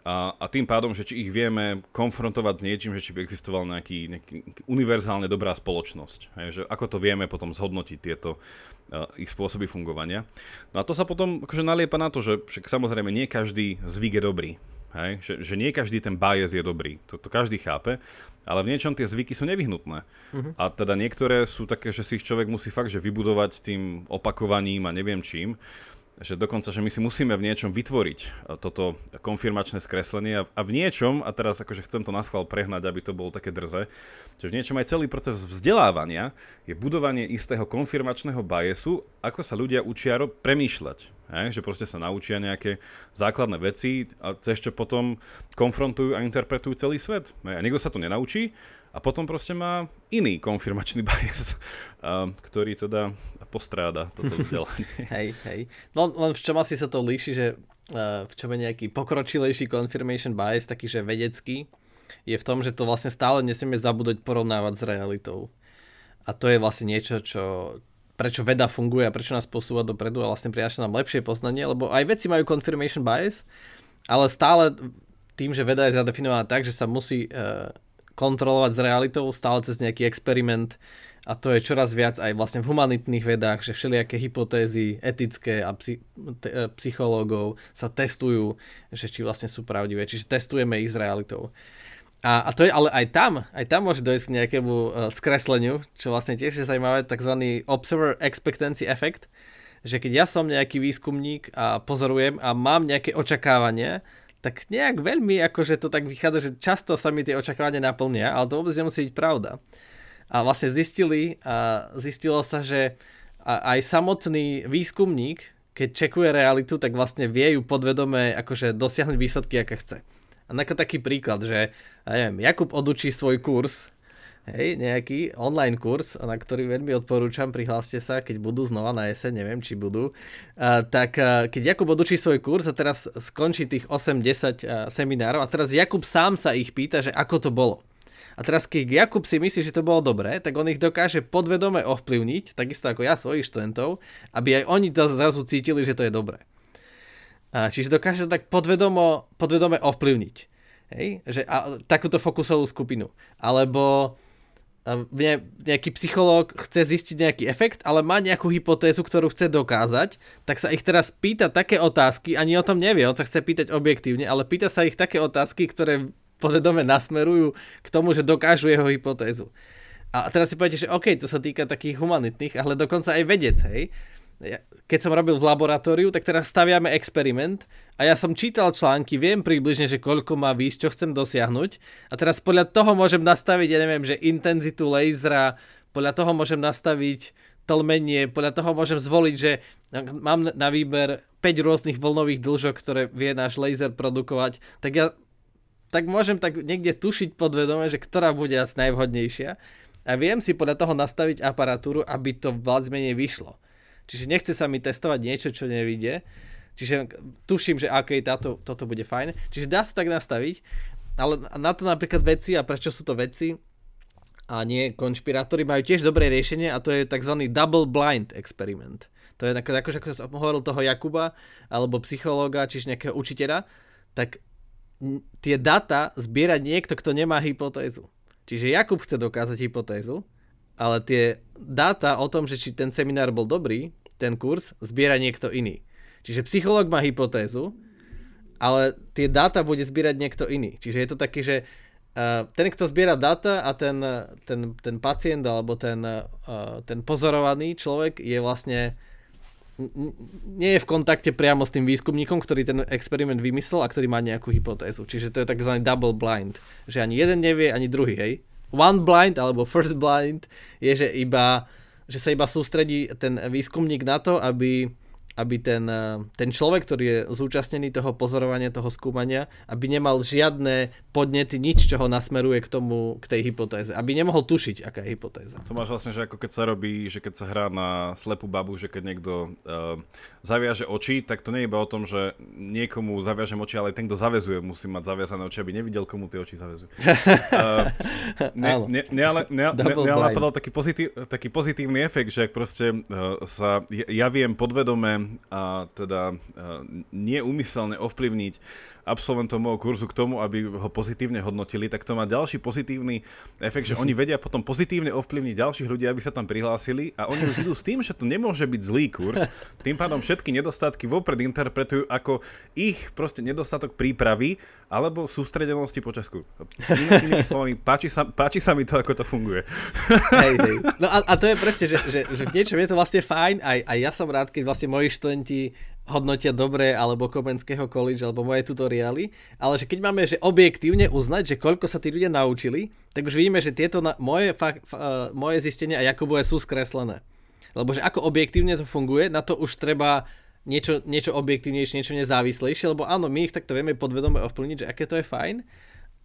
a, a tým pádom, že či ich vieme konfrontovať s niečím, že či by existoval nejaký, nejaký univerzálne dobrá spoločnosť. Hej, že ako to vieme potom zhodnotiť tieto uh, ich spôsoby fungovania. No a to sa potom akože naliepa na to, že však samozrejme nie každý zvyk je dobrý. Hej? Že, že nie každý ten bias je dobrý. To, to každý chápe, ale v niečom tie zvyky sú nevyhnutné. Uh-huh. A teda niektoré sú také, že si ich človek musí fakt že vybudovať tým opakovaním a neviem čím že dokonca, že my si musíme v niečom vytvoriť eh, toto konfirmačné skreslenie a v niečom, a teraz akože chcem to na schvál prehnať, aby to bolo také drze, že v niečom aj celý proces vzdelávania je budovanie istého konfirmačného bajesu, ako sa ľudia učia premýšľať. He? Že proste sa naučia nejaké základné veci a cez čo potom konfrontujú a interpretujú celý svet. A niekto sa to nenaučí a potom proste má iný konfirmačný bias, ktorý teda postráda toto vzdelanie. hej, hej. No len v čom asi sa to líši, že v čom je nejaký pokročilejší confirmation bias, taký že vedecký, je v tom, že to vlastne stále nesmieme zabúdať porovnávať s realitou. A to je vlastne niečo, čo, prečo veda funguje a prečo nás posúva dopredu a vlastne prináša nám lepšie poznanie, lebo aj veci majú confirmation bias, ale stále tým, že veda je zadefinovaná tak, že sa musí uh, kontrolovať s realitou stále cez nejaký experiment a to je čoraz viac aj vlastne v humanitných vedách, že všelijaké hypotézy etické a psy, te, e, psychológov sa testujú, že či vlastne sú pravdivé, čiže testujeme ich s realitou. A, a to je ale aj tam, aj tam môže dojsť k nejakému uh, skresleniu, čo vlastne tiež je zaujímavé, tzv. observer expectancy effect, že keď ja som nejaký výskumník a pozorujem a mám nejaké očakávanie, tak nejak veľmi akože to tak vychádza, že často sa mi tie očakávania naplnia, ale to vôbec nemusí byť pravda. A vlastne zistili, a zistilo sa, že aj samotný výskumník, keď čekuje realitu, tak vlastne vie ju podvedome akože dosiahnuť výsledky, aké chce. A taký príklad, že ja neviem, Jakub odučí svoj kurz hej, nejaký online kurz, na ktorý veľmi odporúčam, prihláste sa, keď budú znova na jeseň, neviem, či budú, uh, tak uh, keď Jakub odučí svoj kurz a teraz skončí tých 8-10 uh, seminárov a teraz Jakub sám sa ich pýta, že ako to bolo. A teraz keď Jakub si myslí, že to bolo dobré, tak on ich dokáže podvedome ovplyvniť, takisto ako ja svojich študentov, aby aj oni to zrazu cítili, že to je dobré. A čiže dokáže to tak podvedomo, podvedome ovplyvniť. Hej? Že, a, takúto fokusovú skupinu. Alebo nejaký psychológ chce zistiť nejaký efekt, ale má nejakú hypotézu, ktorú chce dokázať, tak sa ich teraz pýta také otázky, ani o tom nevie, on sa chce pýtať objektívne, ale pýta sa ich také otázky, ktoré podvedome nasmerujú k tomu, že dokážu jeho hypotézu. A teraz si poviete, že OK, to sa týka takých humanitných, ale dokonca aj vedec, hej keď som robil v laboratóriu, tak teraz staviame experiment a ja som čítal články, viem približne, že koľko má výsť, čo chcem dosiahnuť. A teraz podľa toho môžem nastaviť, ja neviem, že intenzitu laser'a, podľa toho môžem nastaviť tlmenie, podľa toho môžem zvoliť, že mám na výber 5 rôznych vlnových dĺžok, ktoré vie náš laser produkovať, tak ja tak môžem tak niekde tušiť podvedome, že ktorá bude asi najvhodnejšia. A viem si podľa toho nastaviť aparatúru, aby to viac menej vyšlo. Čiže nechce sa mi testovať niečo, čo nevidie. Čiže tuším, že OK, táto, toto bude fajn. Čiže dá sa tak nastaviť, ale na to napríklad veci a prečo sú to veci a nie konšpirátori majú tiež dobré riešenie a to je tzv. double blind experiment. To je akože ako, ako som hovoril toho Jakuba alebo psychológa, čiže nejakého učiteľa, tak tie data zbiera niekto, kto nemá hypotézu. Čiže Jakub chce dokázať hypotézu, ale tie dáta o tom, že či ten seminár bol dobrý, ten kurz, zbiera niekto iný. Čiže psychológ má hypotézu, ale tie dáta bude zbierať niekto iný. Čiže je to taký, že uh, ten, kto zbiera dáta a ten, ten, ten pacient alebo ten, uh, ten pozorovaný človek je vlastne nie je v kontakte priamo s tým výskumníkom, ktorý ten experiment vymyslel a ktorý má nejakú hypotézu. Čiže to je tzv. double blind, že ani jeden nevie, ani druhý, hej one blind alebo first blind je, že iba že sa iba sústredí ten výskumník na to, aby aby ten, eh, ten človek, ktorý je zúčastnený toho pozorovania, toho skúmania, aby nemal žiadne podnety, nič, čo ho nasmeruje k tomu, k tej hypotéze. Aby nemohol tušiť, aká je hypotéza. To máš vlastne, že ako keď sa robí, že keď sa hrá na slepú babu, že keď niekto uh, zaviaže oči, tak to nie je iba o tom, že niekomu zaviažem oči, ale ten, kto zavezuje, musí mať zaviazané oči, aby nevidel, komu tie oči zavezujú. Uh, ne, ne, ne, ale, ne, ne, ne, ale napadal taký, pozitív, taký pozitívny efekt, že ak proste uh, sa, ja, ja viem podvedome a teda neúmyselne ovplyvniť absolventom môjho kurzu k tomu, aby ho pozitívne hodnotili, tak to má ďalší pozitívny efekt, že oni vedia potom pozitívne ovplyvniť ďalších ľudí, aby sa tam prihlásili a oni už idú s tým, že to nemôže byť zlý kurz. Tým pádom všetky nedostatky vopred interpretujú ako ich proste nedostatok prípravy alebo sústredenosti počas kurzu. Inými slovami, páči sa, páči sa mi to, ako to funguje. Hej, hej. No a, a to je presne, že, že, že v niečom je to vlastne fajn, aj, aj ja som rád, keď vlastne moji študenti hodnotia dobre alebo Komenského college alebo moje tutoriály, ale že keď máme že objektívne uznať, že koľko sa tí ľudia naučili, tak už vidíme, že tieto na, moje, fa, fa, uh, moje zistenia a Jakubové sú skreslené. Lebo že ako objektívne to funguje, na to už treba niečo, niečo objektívnejšie, niečo nezávislejšie, lebo áno, my ich takto vieme podvedome ovplyvniť, že aké to je fajn,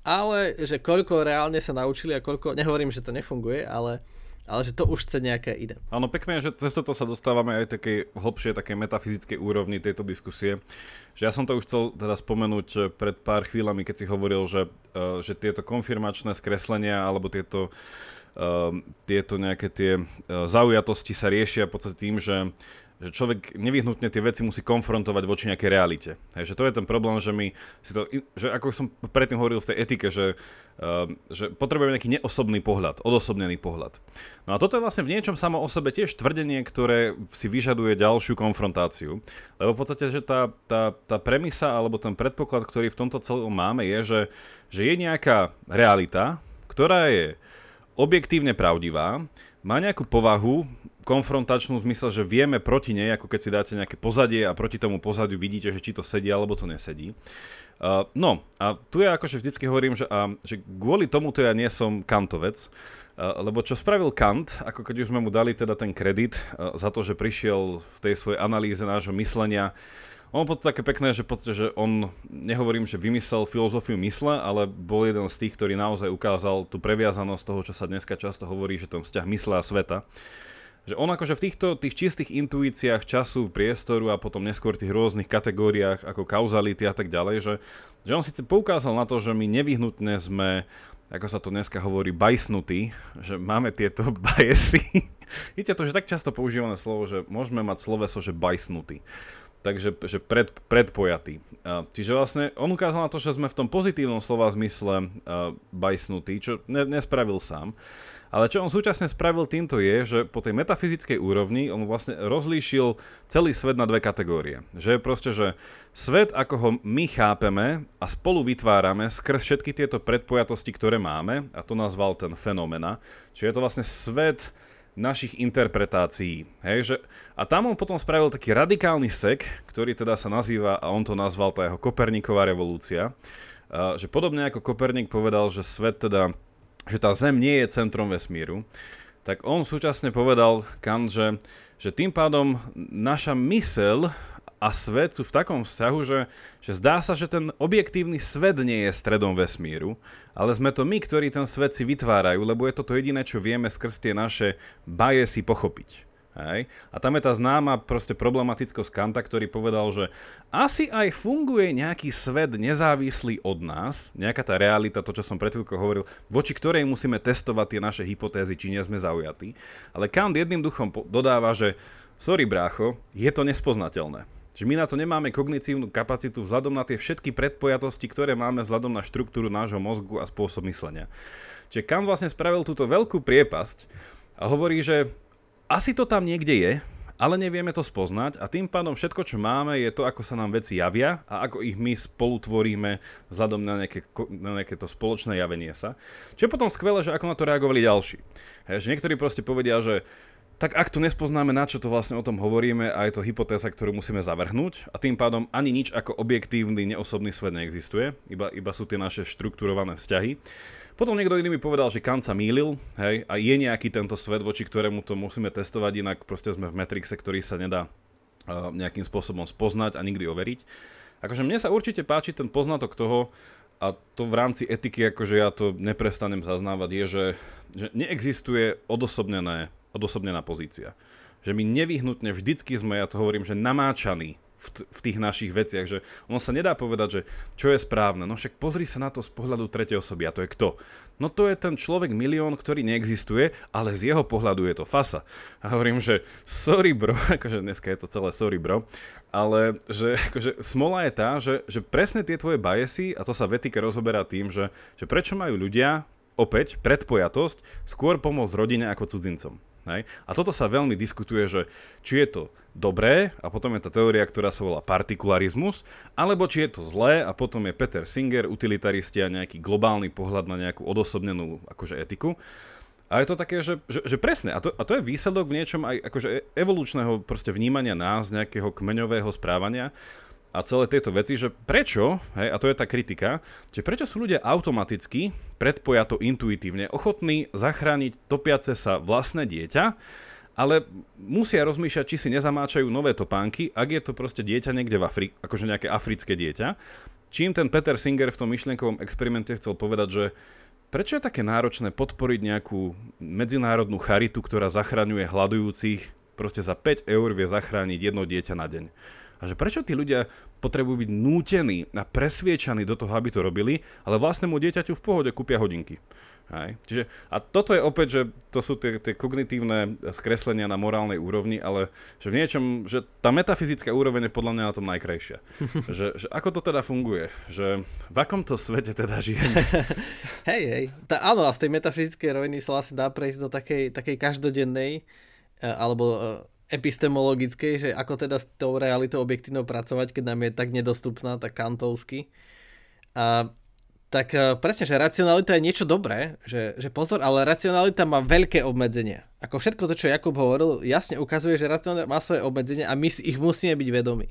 ale že koľko reálne sa naučili a koľko, nehovorím, že to nefunguje, ale ale že to už chce nejaké ide. Áno, pekné, že cez toto sa dostávame aj takej hlbšie, také metafyzickej úrovni tejto diskusie. Že ja som to už chcel teda spomenúť eh, pred pár chvíľami, keď si hovoril, že, uh, že tieto konfirmačné skreslenia alebo tieto, uh, tieto nejaké tie zaujatosti sa riešia v podstate tým, že že človek nevyhnutne tie veci musí konfrontovať voči nejakej realite. Hej, že to je ten problém, že my si to, že ako som predtým hovoril v tej etike, že, uh, že potrebujeme nejaký neosobný pohľad, odosobnený pohľad. No a toto je vlastne v niečom samo o sebe tiež tvrdenie, ktoré si vyžaduje ďalšiu konfrontáciu. Lebo v podstate, že tá, tá, tá premisa alebo ten predpoklad, ktorý v tomto celom máme, je, že, že je nejaká realita, ktorá je objektívne pravdivá, má nejakú povahu, konfrontačnú v zmysle, že vieme proti nej, ako keď si dáte nejaké pozadie a proti tomu pozadiu vidíte, že či to sedí alebo to nesedí. Uh, no a tu ja akože vždycky hovorím, že, uh, že kvôli tomuto ja nie som kantovec, uh, lebo čo spravil Kant, ako keď už sme mu dali teda ten kredit uh, za to, že prišiel v tej svojej analýze nášho myslenia, on bol také pekné, že, podstate, že on, nehovorím, že vymyslel filozofiu mysle, ale bol jeden z tých, ktorý naozaj ukázal tú previazanosť toho, čo sa dneska často hovorí, že ten vzťah mysle a sveta že on akože v týchto tých čistých intuíciách času, priestoru a potom neskôr tých rôznych kategóriách ako kauzality a tak ďalej, že, že on síce poukázal na to, že my nevyhnutne sme, ako sa to dneska hovorí, bajsnutí, že máme tieto bajesy. Vidíte to, že tak často používané slovo, že môžeme mať sloveso, že bajsnutý. Takže že pred, predpojatý. čiže vlastne on ukázal na to, že sme v tom pozitívnom slova zmysle uh, bajsnutí, čo ne, nespravil sám. Ale čo on súčasne spravil týmto je, že po tej metafyzickej úrovni on vlastne rozlíšil celý svet na dve kategórie. Že proste, že svet, ako ho my chápeme a spolu vytvárame skrz všetky tieto predpojatosti, ktoré máme, a to nazval ten fenomena, čiže je to vlastne svet našich interpretácií. Hej, že, a tam on potom spravil taký radikálny sek, ktorý teda sa nazýva, a on to nazval tá jeho Koperníková revolúcia, že podobne ako Koperník povedal, že svet teda že tá Zem nie je centrom vesmíru, tak on súčasne povedal Kant, že, že tým pádom naša mysel a svet sú v takom vzťahu, že, že zdá sa, že ten objektívny svet nie je stredom vesmíru, ale sme to my, ktorí ten svet si vytvárajú, lebo je to to jediné, čo vieme skrz tie naše si pochopiť. Hej? A tam je tá známa proste problematickosť Kanta, ktorý povedal, že asi aj funguje nejaký svet nezávislý od nás, nejaká tá realita, to čo som pred chvíľkou hovoril, voči ktorej musíme testovať tie naše hypotézy, či nie sme zaujatí. Ale Kant jedným duchom dodáva, že sorry brácho, je to nespoznateľné. Že my na to nemáme kognitívnu kapacitu vzhľadom na tie všetky predpojatosti, ktoré máme vzhľadom na štruktúru nášho mozgu a spôsob myslenia. Čiže Kant vlastne spravil túto veľkú priepasť a hovorí, že asi to tam niekde je, ale nevieme to spoznať a tým pádom všetko, čo máme, je to, ako sa nám veci javia a ako ich my spolu tvoríme vzhľadom na nejaké, na nejaké to spoločné javenie sa. Čo je potom skvelé, že ako na to reagovali ďalší. Hej, že niektorí proste povedia, že tak ak tu nespoznáme, na čo to vlastne o tom hovoríme a je to hypotéza, ktorú musíme zavrhnúť a tým pádom ani nič ako objektívny, neosobný svet neexistuje, iba, iba sú tie naše štrukturované vzťahy, potom niekto iný mi povedal, že Kant sa mýlil, hej, a je nejaký tento svet, voči ktorému to musíme testovať, inak proste sme v Matrixe, ktorý sa nedá uh, nejakým spôsobom spoznať a nikdy overiť. Akože mne sa určite páči ten poznatok toho, a to v rámci etiky, akože ja to neprestanem zaznávať, je, že, že neexistuje odosobnené, odosobnená pozícia. Že my nevyhnutne vždycky sme, ja to hovorím, že namáčaní v v, t- v tých našich veciach, že on sa nedá povedať, že čo je správne. No však pozri sa na to z pohľadu tretej osoby a to je kto? No to je ten človek milión, ktorý neexistuje, ale z jeho pohľadu je to fasa. A hovorím, že sorry bro, akože dneska je to celé sorry bro, ale že akože smola je tá, že, že presne tie tvoje biasy, a to sa vetika rozoberá tým, že, že prečo majú ľudia opäť predpojatosť skôr pomôcť rodine ako cudzincom. Hej? A toto sa veľmi diskutuje, že či je to dobré, a potom je tá teória, ktorá sa volá partikularizmus, alebo či je to zlé, a potom je Peter Singer, utilitaristi a nejaký globálny pohľad na nejakú odosobnenú akože etiku. A je to také, že, že, že presne, a to, a to je výsledok v niečom aj akože evolučného proste vnímania nás, nejakého kmeňového správania, a celé tieto veci, že prečo, hej, a to je tá kritika, že prečo sú ľudia automaticky, predpojato intuitívne, ochotní zachrániť topiace sa vlastné dieťa, ale musia rozmýšľať, či si nezamáčajú nové topánky, ak je to proste dieťa niekde v Afri- akože nejaké africké dieťa. Čím ten Peter Singer v tom myšlienkovom experimente chcel povedať, že prečo je také náročné podporiť nejakú medzinárodnú charitu, ktorá zachraňuje hľadujúcich, proste za 5 eur vie zachrániť jedno dieťa na deň. A že prečo tí ľudia potrebujú byť nútení a presviečaní do toho, aby to robili, ale vlastnému dieťaťu v pohode kúpia hodinky. Hej. Čiže, a toto je opäť, že to sú tie, tie kognitívne skreslenia na morálnej úrovni, ale že v niečom, že tá metafyzická úroveň je podľa mňa na tom najkrajšia. že, že ako to teda funguje? Že v akom to svete teda žijeme? hej, hej. Tá, áno, a z tej metafyzickej roviny sa vlastne dá prejsť do takej, takej každodennej e, alebo e, epistemologickej, že ako teda s tou realitou objektívnou pracovať, keď nám je tak nedostupná, tak kantovsky. A tak e, presne, že racionalita je niečo dobré, že, že pozor, ale racionalita má veľké obmedzenia. Ako všetko to, čo Jakub hovoril, jasne ukazuje, že racionalita má svoje obmedzenia a my si ich musíme byť vedomi.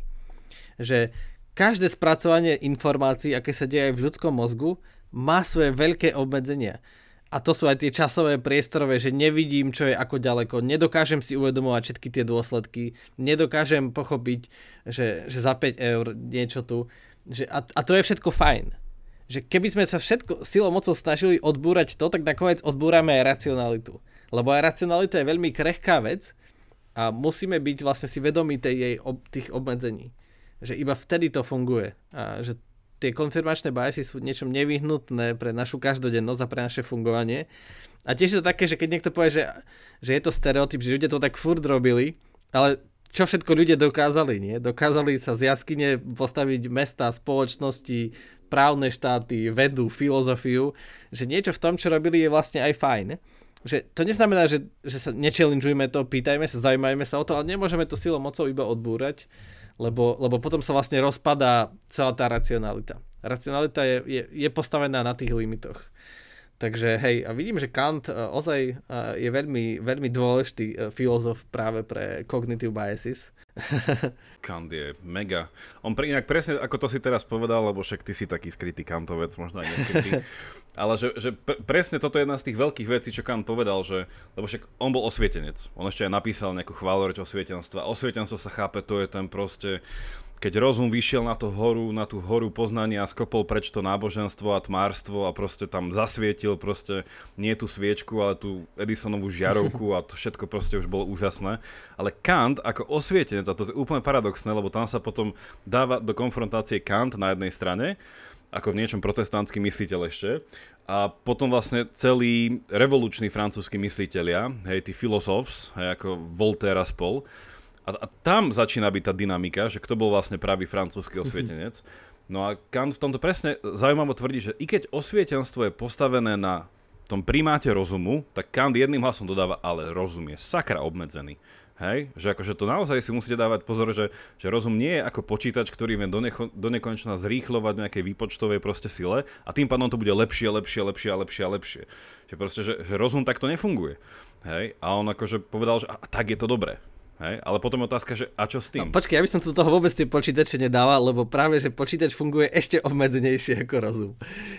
Že každé spracovanie informácií, aké sa deje aj v ľudskom mozgu, má svoje veľké obmedzenia a to sú aj tie časové priestorové, že nevidím, čo je ako ďaleko, nedokážem si uvedomovať všetky tie dôsledky, nedokážem pochopiť, že, že za 5 eur niečo tu. Že, a, a to je všetko fajn. Že keby sme sa všetko silou mocou snažili odbúrať to, tak nakoniec odbúrame aj racionalitu. Lebo aj racionalita je veľmi krehká vec a musíme byť vlastne si vedomí tej jej, ob, tých obmedzení. Že iba vtedy to funguje. A že tie konfirmačné biasy sú niečom nevyhnutné pre našu každodennosť a pre naše fungovanie. A tiež je to také, že keď niekto povie, že, že je to stereotyp, že ľudia to tak furt robili, ale čo všetko ľudia dokázali, nie? Dokázali sa z jaskyne postaviť mesta, spoločnosti, právne štáty, vedu, filozofiu, že niečo v tom, čo robili, je vlastne aj fajn. Že to neznamená, že, že sa nečellengeujme to, pýtajme sa, zaujímajme sa o to, ale nemôžeme to silou mocou iba odbúrať lebo, lebo potom sa vlastne rozpadá celá tá racionalita. Racionalita je, je, je postavená na tých limitoch. Takže hej, a vidím, že Kant uh, ozaj uh, je veľmi, veľmi dôležitý uh, filozof práve pre cognitive biases. Kant je mega. On pre, inak presne ako to si teraz povedal, lebo však ty si taký skrytý Kantovec, možno aj neskrytý, ale že, že pre, presne toto je jedna z tých veľkých vecí, čo Kant povedal, že, lebo však on bol osvietenec. On ešte aj napísal nejakú chváloreč osvietenstva. Osvietenstvo sa chápe, to je ten proste keď rozum vyšiel na, to horu, na tú horu poznania a skopol preč to náboženstvo a tmárstvo a proste tam zasvietil proste nie tú sviečku, ale tú Edisonovú žiarovku a to všetko proste už bolo úžasné. Ale Kant ako osvietenec, a to je úplne paradoxné, lebo tam sa potom dáva do konfrontácie Kant na jednej strane, ako v niečom protestantský mysliteľ ešte, a potom vlastne celý revolučný francúzsky mysliteľia, hej, tí filosofs, hej, ako Voltaire a spol, a, a tam začína byť tá dynamika, že kto bol vlastne pravý francúzsky mhm. osvietenec. No a Kant v tomto presne zaujímavo tvrdí, že i keď osvietenstvo je postavené na tom primáte rozumu, tak Kant jedným hlasom dodáva, ale rozum je sakra obmedzený. Hej? Že akože to naozaj si musíte dávať pozor, že, že rozum nie je ako počítač, ktorý vie do, necho, do nekonečna zrýchlovať nejakej výpočtovej proste sile a tým pádom to bude lepšie, lepšie, lepšie a lepšie a lepšie. Že proste, že, že rozum takto nefunguje. Hej? A on akože povedal, že a, tak je to dobré. Hej? Ale potom otázka, že a čo s tým? No, počkaj, ja by som do toho vôbec tie počítače nedával, lebo práve, že počítač funguje ešte obmedzenejšie ako rozum.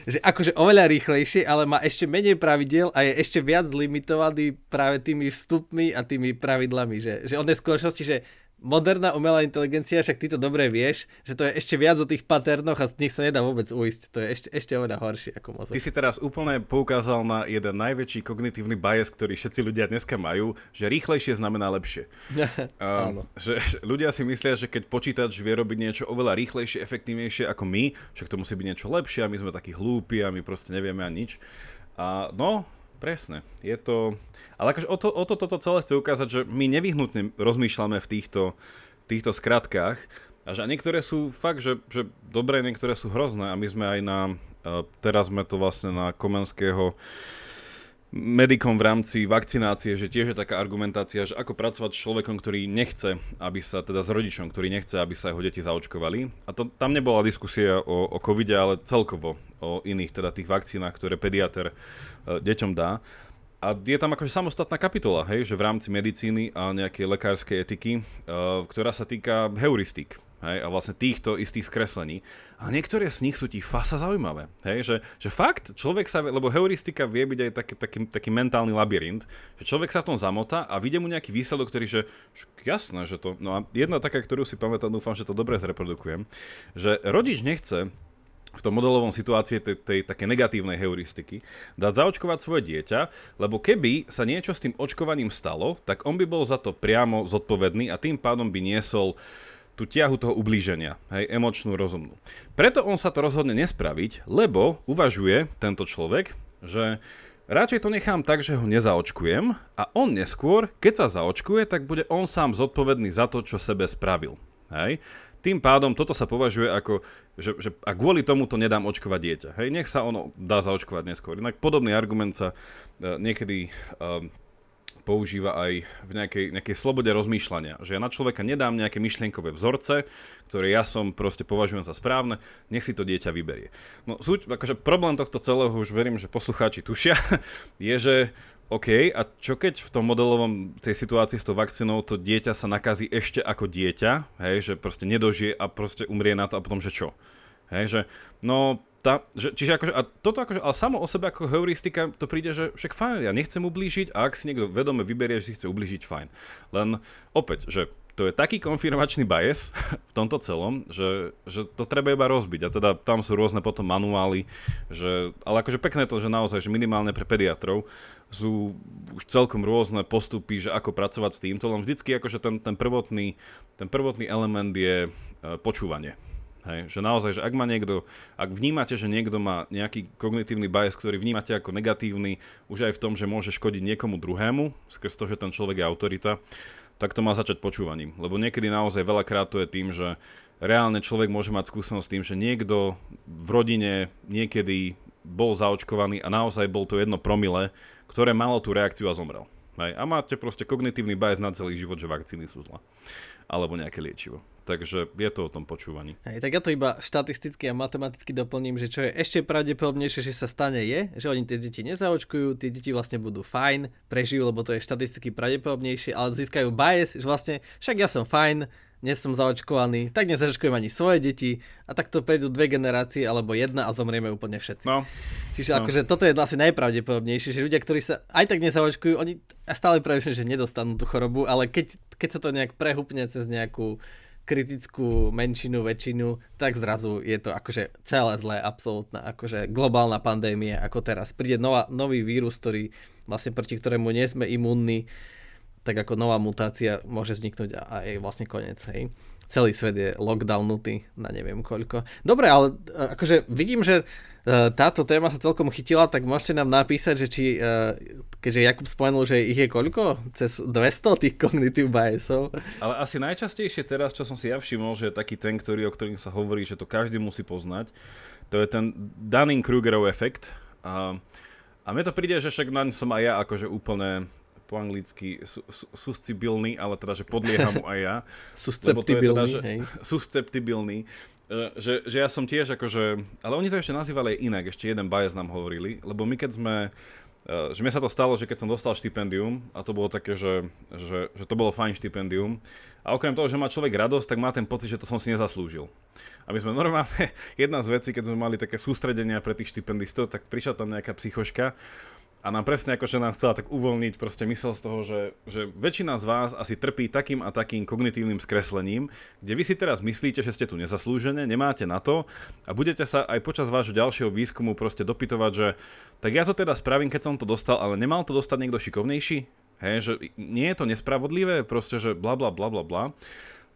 Že akože oveľa rýchlejšie, ale má ešte menej pravidiel a je ešte viac limitovaný práve tými vstupmi a tými pravidlami. Že, že on je v skutočnosti, že moderná umelá inteligencia, však ty to dobre vieš, že to je ešte viac o tých paternoch a z nich sa nedá vôbec uísť. To je ešte, ešte oveľa horšie ako mozog. Ty si teraz úplne poukázal na jeden najväčší kognitívny bias, ktorý všetci ľudia dneska majú, že rýchlejšie znamená lepšie. um, že, že ľudia si myslia, že keď počítač vie robiť niečo oveľa rýchlejšie, efektívnejšie ako my, však to musí byť niečo lepšie a my sme takí hlúpi a my proste nevieme ani nič. A no, presne. Je to... Ale akože o to, o to toto celé chce ukázať, že my nevyhnutne rozmýšľame v týchto, týchto skratkách a že niektoré sú fakt, že, že dobré, niektoré sú hrozné a my sme aj na... E, teraz sme to vlastne na Komenského medikom v rámci vakcinácie, že tiež je taká argumentácia, že ako pracovať s človekom, ktorý nechce, aby sa, teda s rodičom, ktorý nechce, aby sa jeho deti zaočkovali. A to, tam nebola diskusia o, o covide, ale celkovo o iných, teda tých vakcínach, ktoré pediater e, deťom dá. A je tam akože samostatná kapitola, hej, že v rámci medicíny a nejakej lekárskej etiky, uh, ktorá sa týka heuristík. Hej, a vlastne týchto istých skreslení. A niektoré z nich sú ti fasa zaujímavé. Hej, že, že fakt, človek sa, lebo heuristika vie byť aj taký, taký, taký mentálny labyrint, že človek sa v tom zamotá a vidie mu nejaký výsledok, ktorý, že jasné, že to... No a jedna taká, ktorú si pamätám, dúfam, že to dobre zreprodukujem, že rodič nechce v tom modelovom situácii tej, tej také negatívnej heuristiky, dať zaočkovať svoje dieťa, lebo keby sa niečo s tým očkovaním stalo, tak on by bol za to priamo zodpovedný a tým pádom by niesol tú ťahu toho ublíženia, hej, emočnú, rozumnú. Preto on sa to rozhodne nespraviť, lebo uvažuje tento človek, že radšej to nechám tak, že ho nezaočkujem a on neskôr, keď sa zaočkuje, tak bude on sám zodpovedný za to, čo sebe spravil. Hej. Tým pádom toto sa považuje ako, že, že a kvôli tomu to nedám očkovať dieťa. Hej, nech sa ono dá zaočkovať neskôr. Inak podobný argument sa uh, niekedy uh, používa aj v nejakej, nejakej slobode rozmýšľania. Že ja na človeka nedám nejaké myšlienkové vzorce, ktoré ja som proste považujem za správne, nech si to dieťa vyberie. No súť, akože problém tohto celého, už verím, že poslucháči tušia, je, že OK, a čo keď v tom modelovom tej situácii s tou vakcínou to dieťa sa nakazí ešte ako dieťa, hej, že proste nedožije a proste umrie na to a potom, že čo? Hej, že no tá, že, čiže akože, a toto akože, ale samo o sebe ako heuristika to príde, že však fajn, ja nechcem ublížiť a ak si niekto vedome vyberie, že si chce ublížiť, fajn. Len opäť, že to je taký konfirmačný bias v tomto celom, že, že to treba iba rozbiť. A teda tam sú rôzne potom manuály, že, ale akože pekné to, že naozaj, že minimálne pre pediatrov sú už celkom rôzne postupy, že ako pracovať s týmto, len vždycky akože ten, ten, prvotný, ten prvotný element je e, počúvanie. Hej, že naozaj, že ak má niekto, ak vnímate, že niekto má nejaký kognitívny bias, ktorý vnímate ako negatívny, už aj v tom, že môže škodiť niekomu druhému, skrz to, že ten človek je autorita, tak to má začať počúvaním. Lebo niekedy naozaj veľakrát to je tým, že reálne človek môže mať skúsenosť s tým, že niekto v rodine niekedy bol zaočkovaný a naozaj bol to jedno promile, ktoré malo tú reakciu a zomrel. Hej. A máte proste kognitívny bias na celý život, že vakcíny sú zlé. Alebo nejaké liečivo. Takže je to o tom počúvaní. Hej, tak ja to iba štatisticky a matematicky doplním, že čo je ešte pravdepodobnejšie, že sa stane je, že oni tie deti nezaočkujú, tie deti vlastne budú fajn, prežijú, lebo to je štatisticky pravdepodobnejšie, ale získajú bias, že vlastne však ja som fajn, nie som zaočkovaný, tak nezaočkujem ani svoje deti a takto prejdú dve generácie alebo jedna a zomrieme úplne všetci. No. Čiže no. akože toto je asi najpravdepodobnejšie, že ľudia, ktorí sa aj tak nezaočkujú, oni stále premýšľajú, že nedostanú tú chorobu, ale keď, keď sa to nejak prehupne cez nejakú kritickú menšinu, väčšinu, tak zrazu je to akože celé zlé, absolútna, akože globálna pandémia, ako teraz. Príde nová, nový vírus, ktorý vlastne proti ktorému nie sme imúnni, tak ako nová mutácia môže vzniknúť a, je vlastne koniec, hej. Celý svet je lockdownutý na neviem koľko. Dobre, ale e, akože vidím, že E, táto téma sa celkom chytila, tak môžete nám napísať, že či, e, keďže Jakub spomenul, že ich je koľko? Cez 200 tých cognitive biasov. Ale asi najčastejšie teraz, čo som si ja všimol, že je taký ten, ktorý, o ktorým sa hovorí, že to každý musí poznať, to je ten Dunning-Krugerov efekt. A, a mne to príde, že však naň som aj ja akože úplne po anglicky su, su, susceptibilný, ale teda, že podlieham mu aj ja. susceptibilný, teda, hej. Susceptibilný. E, že, že ja som tiež akože, ale oni to ešte nazývali aj inak, ešte jeden bias nám hovorili, lebo my keď sme, e, že mi sa to stalo, že keď som dostal štipendium a to bolo také, že, že, že to bolo fajn štipendium a okrem toho, že má človek radosť, tak má ten pocit, že to som si nezaslúžil. A my sme normálne, jedna z vecí, keď sme mali také sústredenia pre tých štipendistov, tak prišla tam nejaká psychoška a nám presne ako, že nám chcela tak uvoľniť proste mysel z toho, že, že väčšina z vás asi trpí takým a takým kognitívnym skreslením, kde vy si teraz myslíte, že ste tu nezaslúžené, nemáte na to a budete sa aj počas vášho ďalšieho výskumu proste dopytovať, že tak ja to teda spravím, keď som to dostal, ale nemal to dostať niekto šikovnejší? Hej, že nie je to nespravodlivé, proste, že bla bla bla bla bla.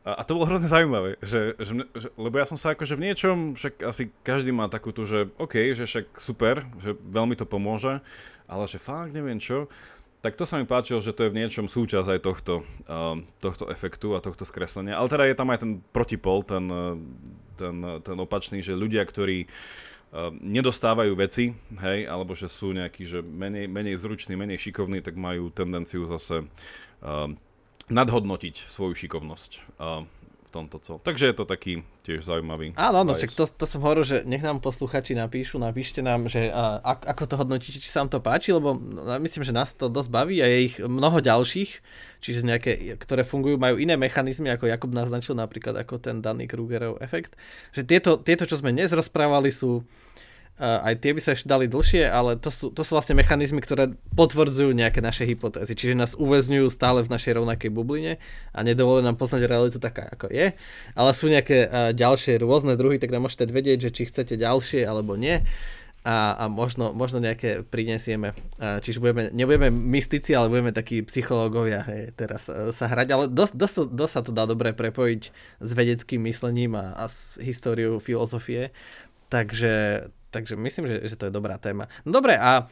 A, to bolo hrozne zaujímavé, že, že, že, lebo ja som sa akože v niečom, však asi každý má takúto, že OK, že však super, že veľmi to pomôže, ale že fakt neviem čo, tak to sa mi páčilo, že to je v niečom súčasť aj tohto, uh, tohto efektu a tohto skreslenia. Ale teda je tam aj ten protipol, ten, ten, ten opačný, že ľudia, ktorí uh, nedostávajú veci, hej, alebo že sú nejakí, že menej, menej zruční, menej šikovní, tak majú tendenciu zase uh, nadhodnotiť svoju šikovnosť uh, v tomto cel. Takže je to taký tiež zaujímavý. Áno, no, však to, to som hovoril, že nech nám posluchači napíšu, napíšte nám, že uh, ako to hodnotíte, či sa vám to páči, lebo no, myslím, že nás to dosť baví a je ich mnoho ďalších, čiže nejaké, ktoré fungujú, majú iné mechanizmy, ako Jakub naznačil napríklad ako ten daný Krugerov efekt. Že tieto, tieto, čo sme dnes rozprávali, sú aj tie by sa ešte dali dlhšie, ale to sú, to sú vlastne mechanizmy, ktoré potvrdzujú nejaké naše hypotézy, čiže nás uväzňujú stále v našej rovnakej bubline a nedovolujú nám poznať realitu taká, ako je. Ale sú nejaké ďalšie rôzne druhy, tak nám môžete vedieť, že či chcete ďalšie alebo nie a, a možno, možno nejaké prinesieme. Čiže budeme, nebudeme mystici, ale budeme takí psychológovia hej, teraz sa hrať, ale dosť, dosť, dosť sa to dá dobre prepojiť s vedeckým myslením a, a s históriou filozofie. Takže, takže myslím, že, že to je dobrá téma. No dobre, a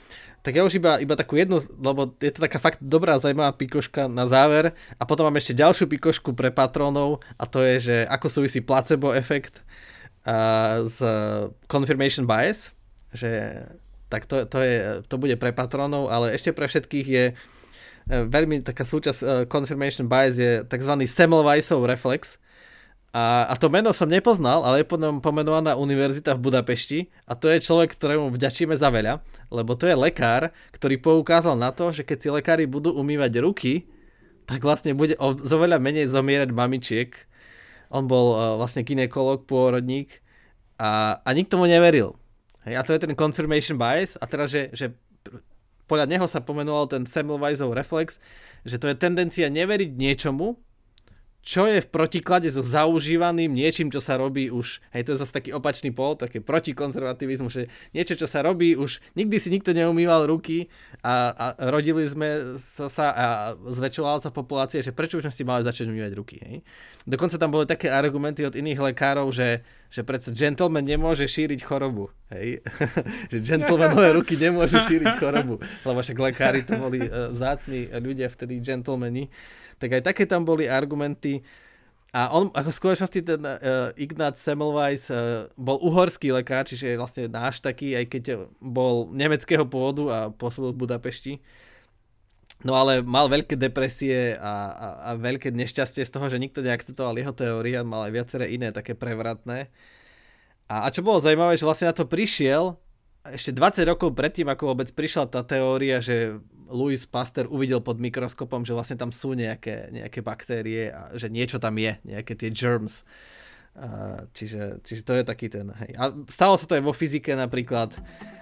tak ja už iba, iba takú jednu, lebo je to taká fakt dobrá, zaujímavá pikoška na záver. A potom mám ešte ďalšiu pikošku pre patrónov a to je, že ako súvisí placebo efekt uh, z confirmation bias. Že, tak to, to, je, to bude pre patrónov, ale ešte pre všetkých je uh, veľmi taká súčasť uh, confirmation bias je tzv. Semmelweisov reflex, a, a to meno som nepoznal, ale je potom pomenovaná univerzita v Budapešti a to je človek, ktorému vďačíme za veľa, lebo to je lekár, ktorý poukázal na to, že keď si lekári budú umývať ruky, tak vlastne bude o, zo veľa menej zomierať mamičiek. On bol uh, vlastne ginekolog, pôrodník a, a nikto mu neveril. Hej, a to je ten confirmation bias a teraz, že, že podľa neho sa pomenoval ten Semmelweisov reflex, že to je tendencia neveriť niečomu, čo je v protiklade so zaužívaným niečím, čo sa robí už, hej, to je zase taký opačný pol, také protikonzervativizmus, že niečo, čo sa robí už, nikdy si nikto neumýval ruky a, a rodili sme sa a zväčšovala sa populácia, že prečo už sme si mali začať umývať ruky, hej. Dokonca tam boli také argumenty od iných lekárov, že, že predsa gentleman nemôže šíriť chorobu, hej. že gentlemanové ruky nemôžu šíriť chorobu, lebo však lekári to boli uh, vzácni ľudia, vtedy gentlemani tak aj také tam boli argumenty. A on, ako v skutočnosti ten uh, Ignác Semmelweis uh, bol uhorský lekár, čiže je vlastne náš taký, aj keď bol nemeckého pôvodu a pôsobil v Budapešti. No ale mal veľké depresie a, a, a veľké nešťastie z toho, že nikto neakceptoval jeho teórie, mal aj viaceré iné také prevratné. A, a čo bolo zaujímavé, že vlastne na to prišiel ešte 20 rokov predtým, ako vôbec prišla tá teória, že Louis Pasteur uvidel pod mikroskopom, že vlastne tam sú nejaké, nejaké baktérie a že niečo tam je, nejaké tie germs. Uh, čiže, čiže to je taký ten, hej. A stalo sa to aj vo fyzike napríklad,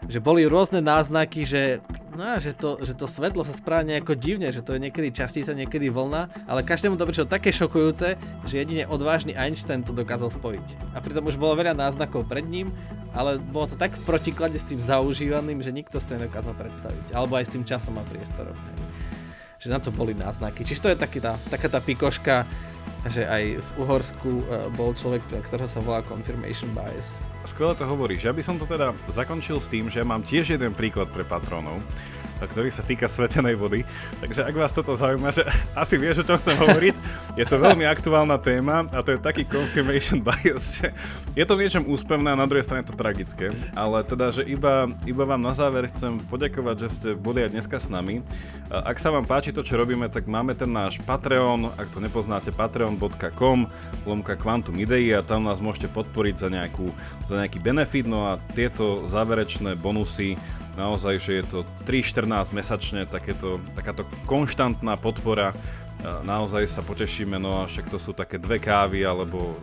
že boli rôzne náznaky, že, no, že, to, že to svetlo sa správa nejako divne, že to je niekedy častica, niekedy vlna, ale každému to prišlo také šokujúce, že jedine odvážny Einstein to dokázal spojiť. A pritom už bolo veľa náznakov pred ním, ale bolo to tak v protiklade s tým zaužívaným, že nikto si to nedokázal predstaviť. Alebo aj s tým časom a priestorom. Hej. Že na to boli náznaky. Čiže to je taký tá, taká tá pikoška, že aj v Uhorsku uh, bol človek, ktorého sa volá Confirmation Bias. Skvelé to hovoríš. Ja by som to teda zakončil s tým, že mám tiež jeden príklad pre patronov ktorý sa týka svetenej vody. Takže ak vás toto zaujíma, že asi vieš, o čom chcem hovoriť, je to veľmi aktuálna téma a to je taký confirmation bias, že je to v niečom úspevné a na druhej strane to tragické. Ale teda, že iba, iba vám na záver chcem poďakovať, že ste boli aj dneska s nami. Ak sa vám páči to, čo robíme, tak máme ten náš Patreon, ak to nepoznáte, patreon.com lomka Quantum Idei a tam nás môžete podporiť za, nejakú, nejaký benefit, no a tieto záverečné bonusy naozaj, že je to 3-14 mesačne, takéto, takáto konštantná podpora, naozaj sa potešíme, no a však to sú také dve kávy, alebo...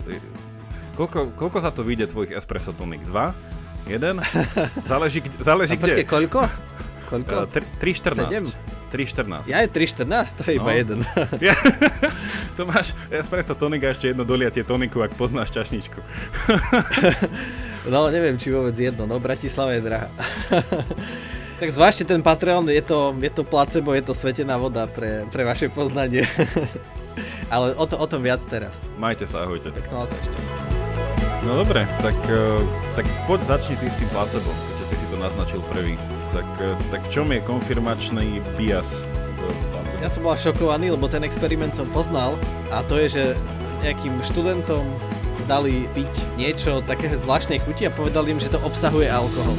Koľko, koľko za to vyjde tvojich espresso tonic? Dva? Jeden? Záleží, záleží a kde. koľko? Koľko? Uh, 3.14. 3.14. Ja je 3.14, to je no. iba jeden. ja, to máš espresso tonik a ešte jedno doliatie toniku, ak poznáš čašničku. no, neviem, či vôbec jedno, no Bratislava je drahá. tak zvážte ten Patreon, je to, je to placebo, je to svetená voda pre, pre vaše poznanie. Ale o, to, o tom viac teraz. Majte sa, ahojte. Peknú ešte. No dobre, tak, uh, tak poď začni ty s tým placebo, keďže ty si to naznačil prvý. Tak, uh, tak čom je konfirmačný bias? Ja som bol šokovaný, lebo ten experiment som poznal a to je, že nejakým študentom dali piť niečo také zvláštnej chuti a povedali im, že to obsahuje alkohol.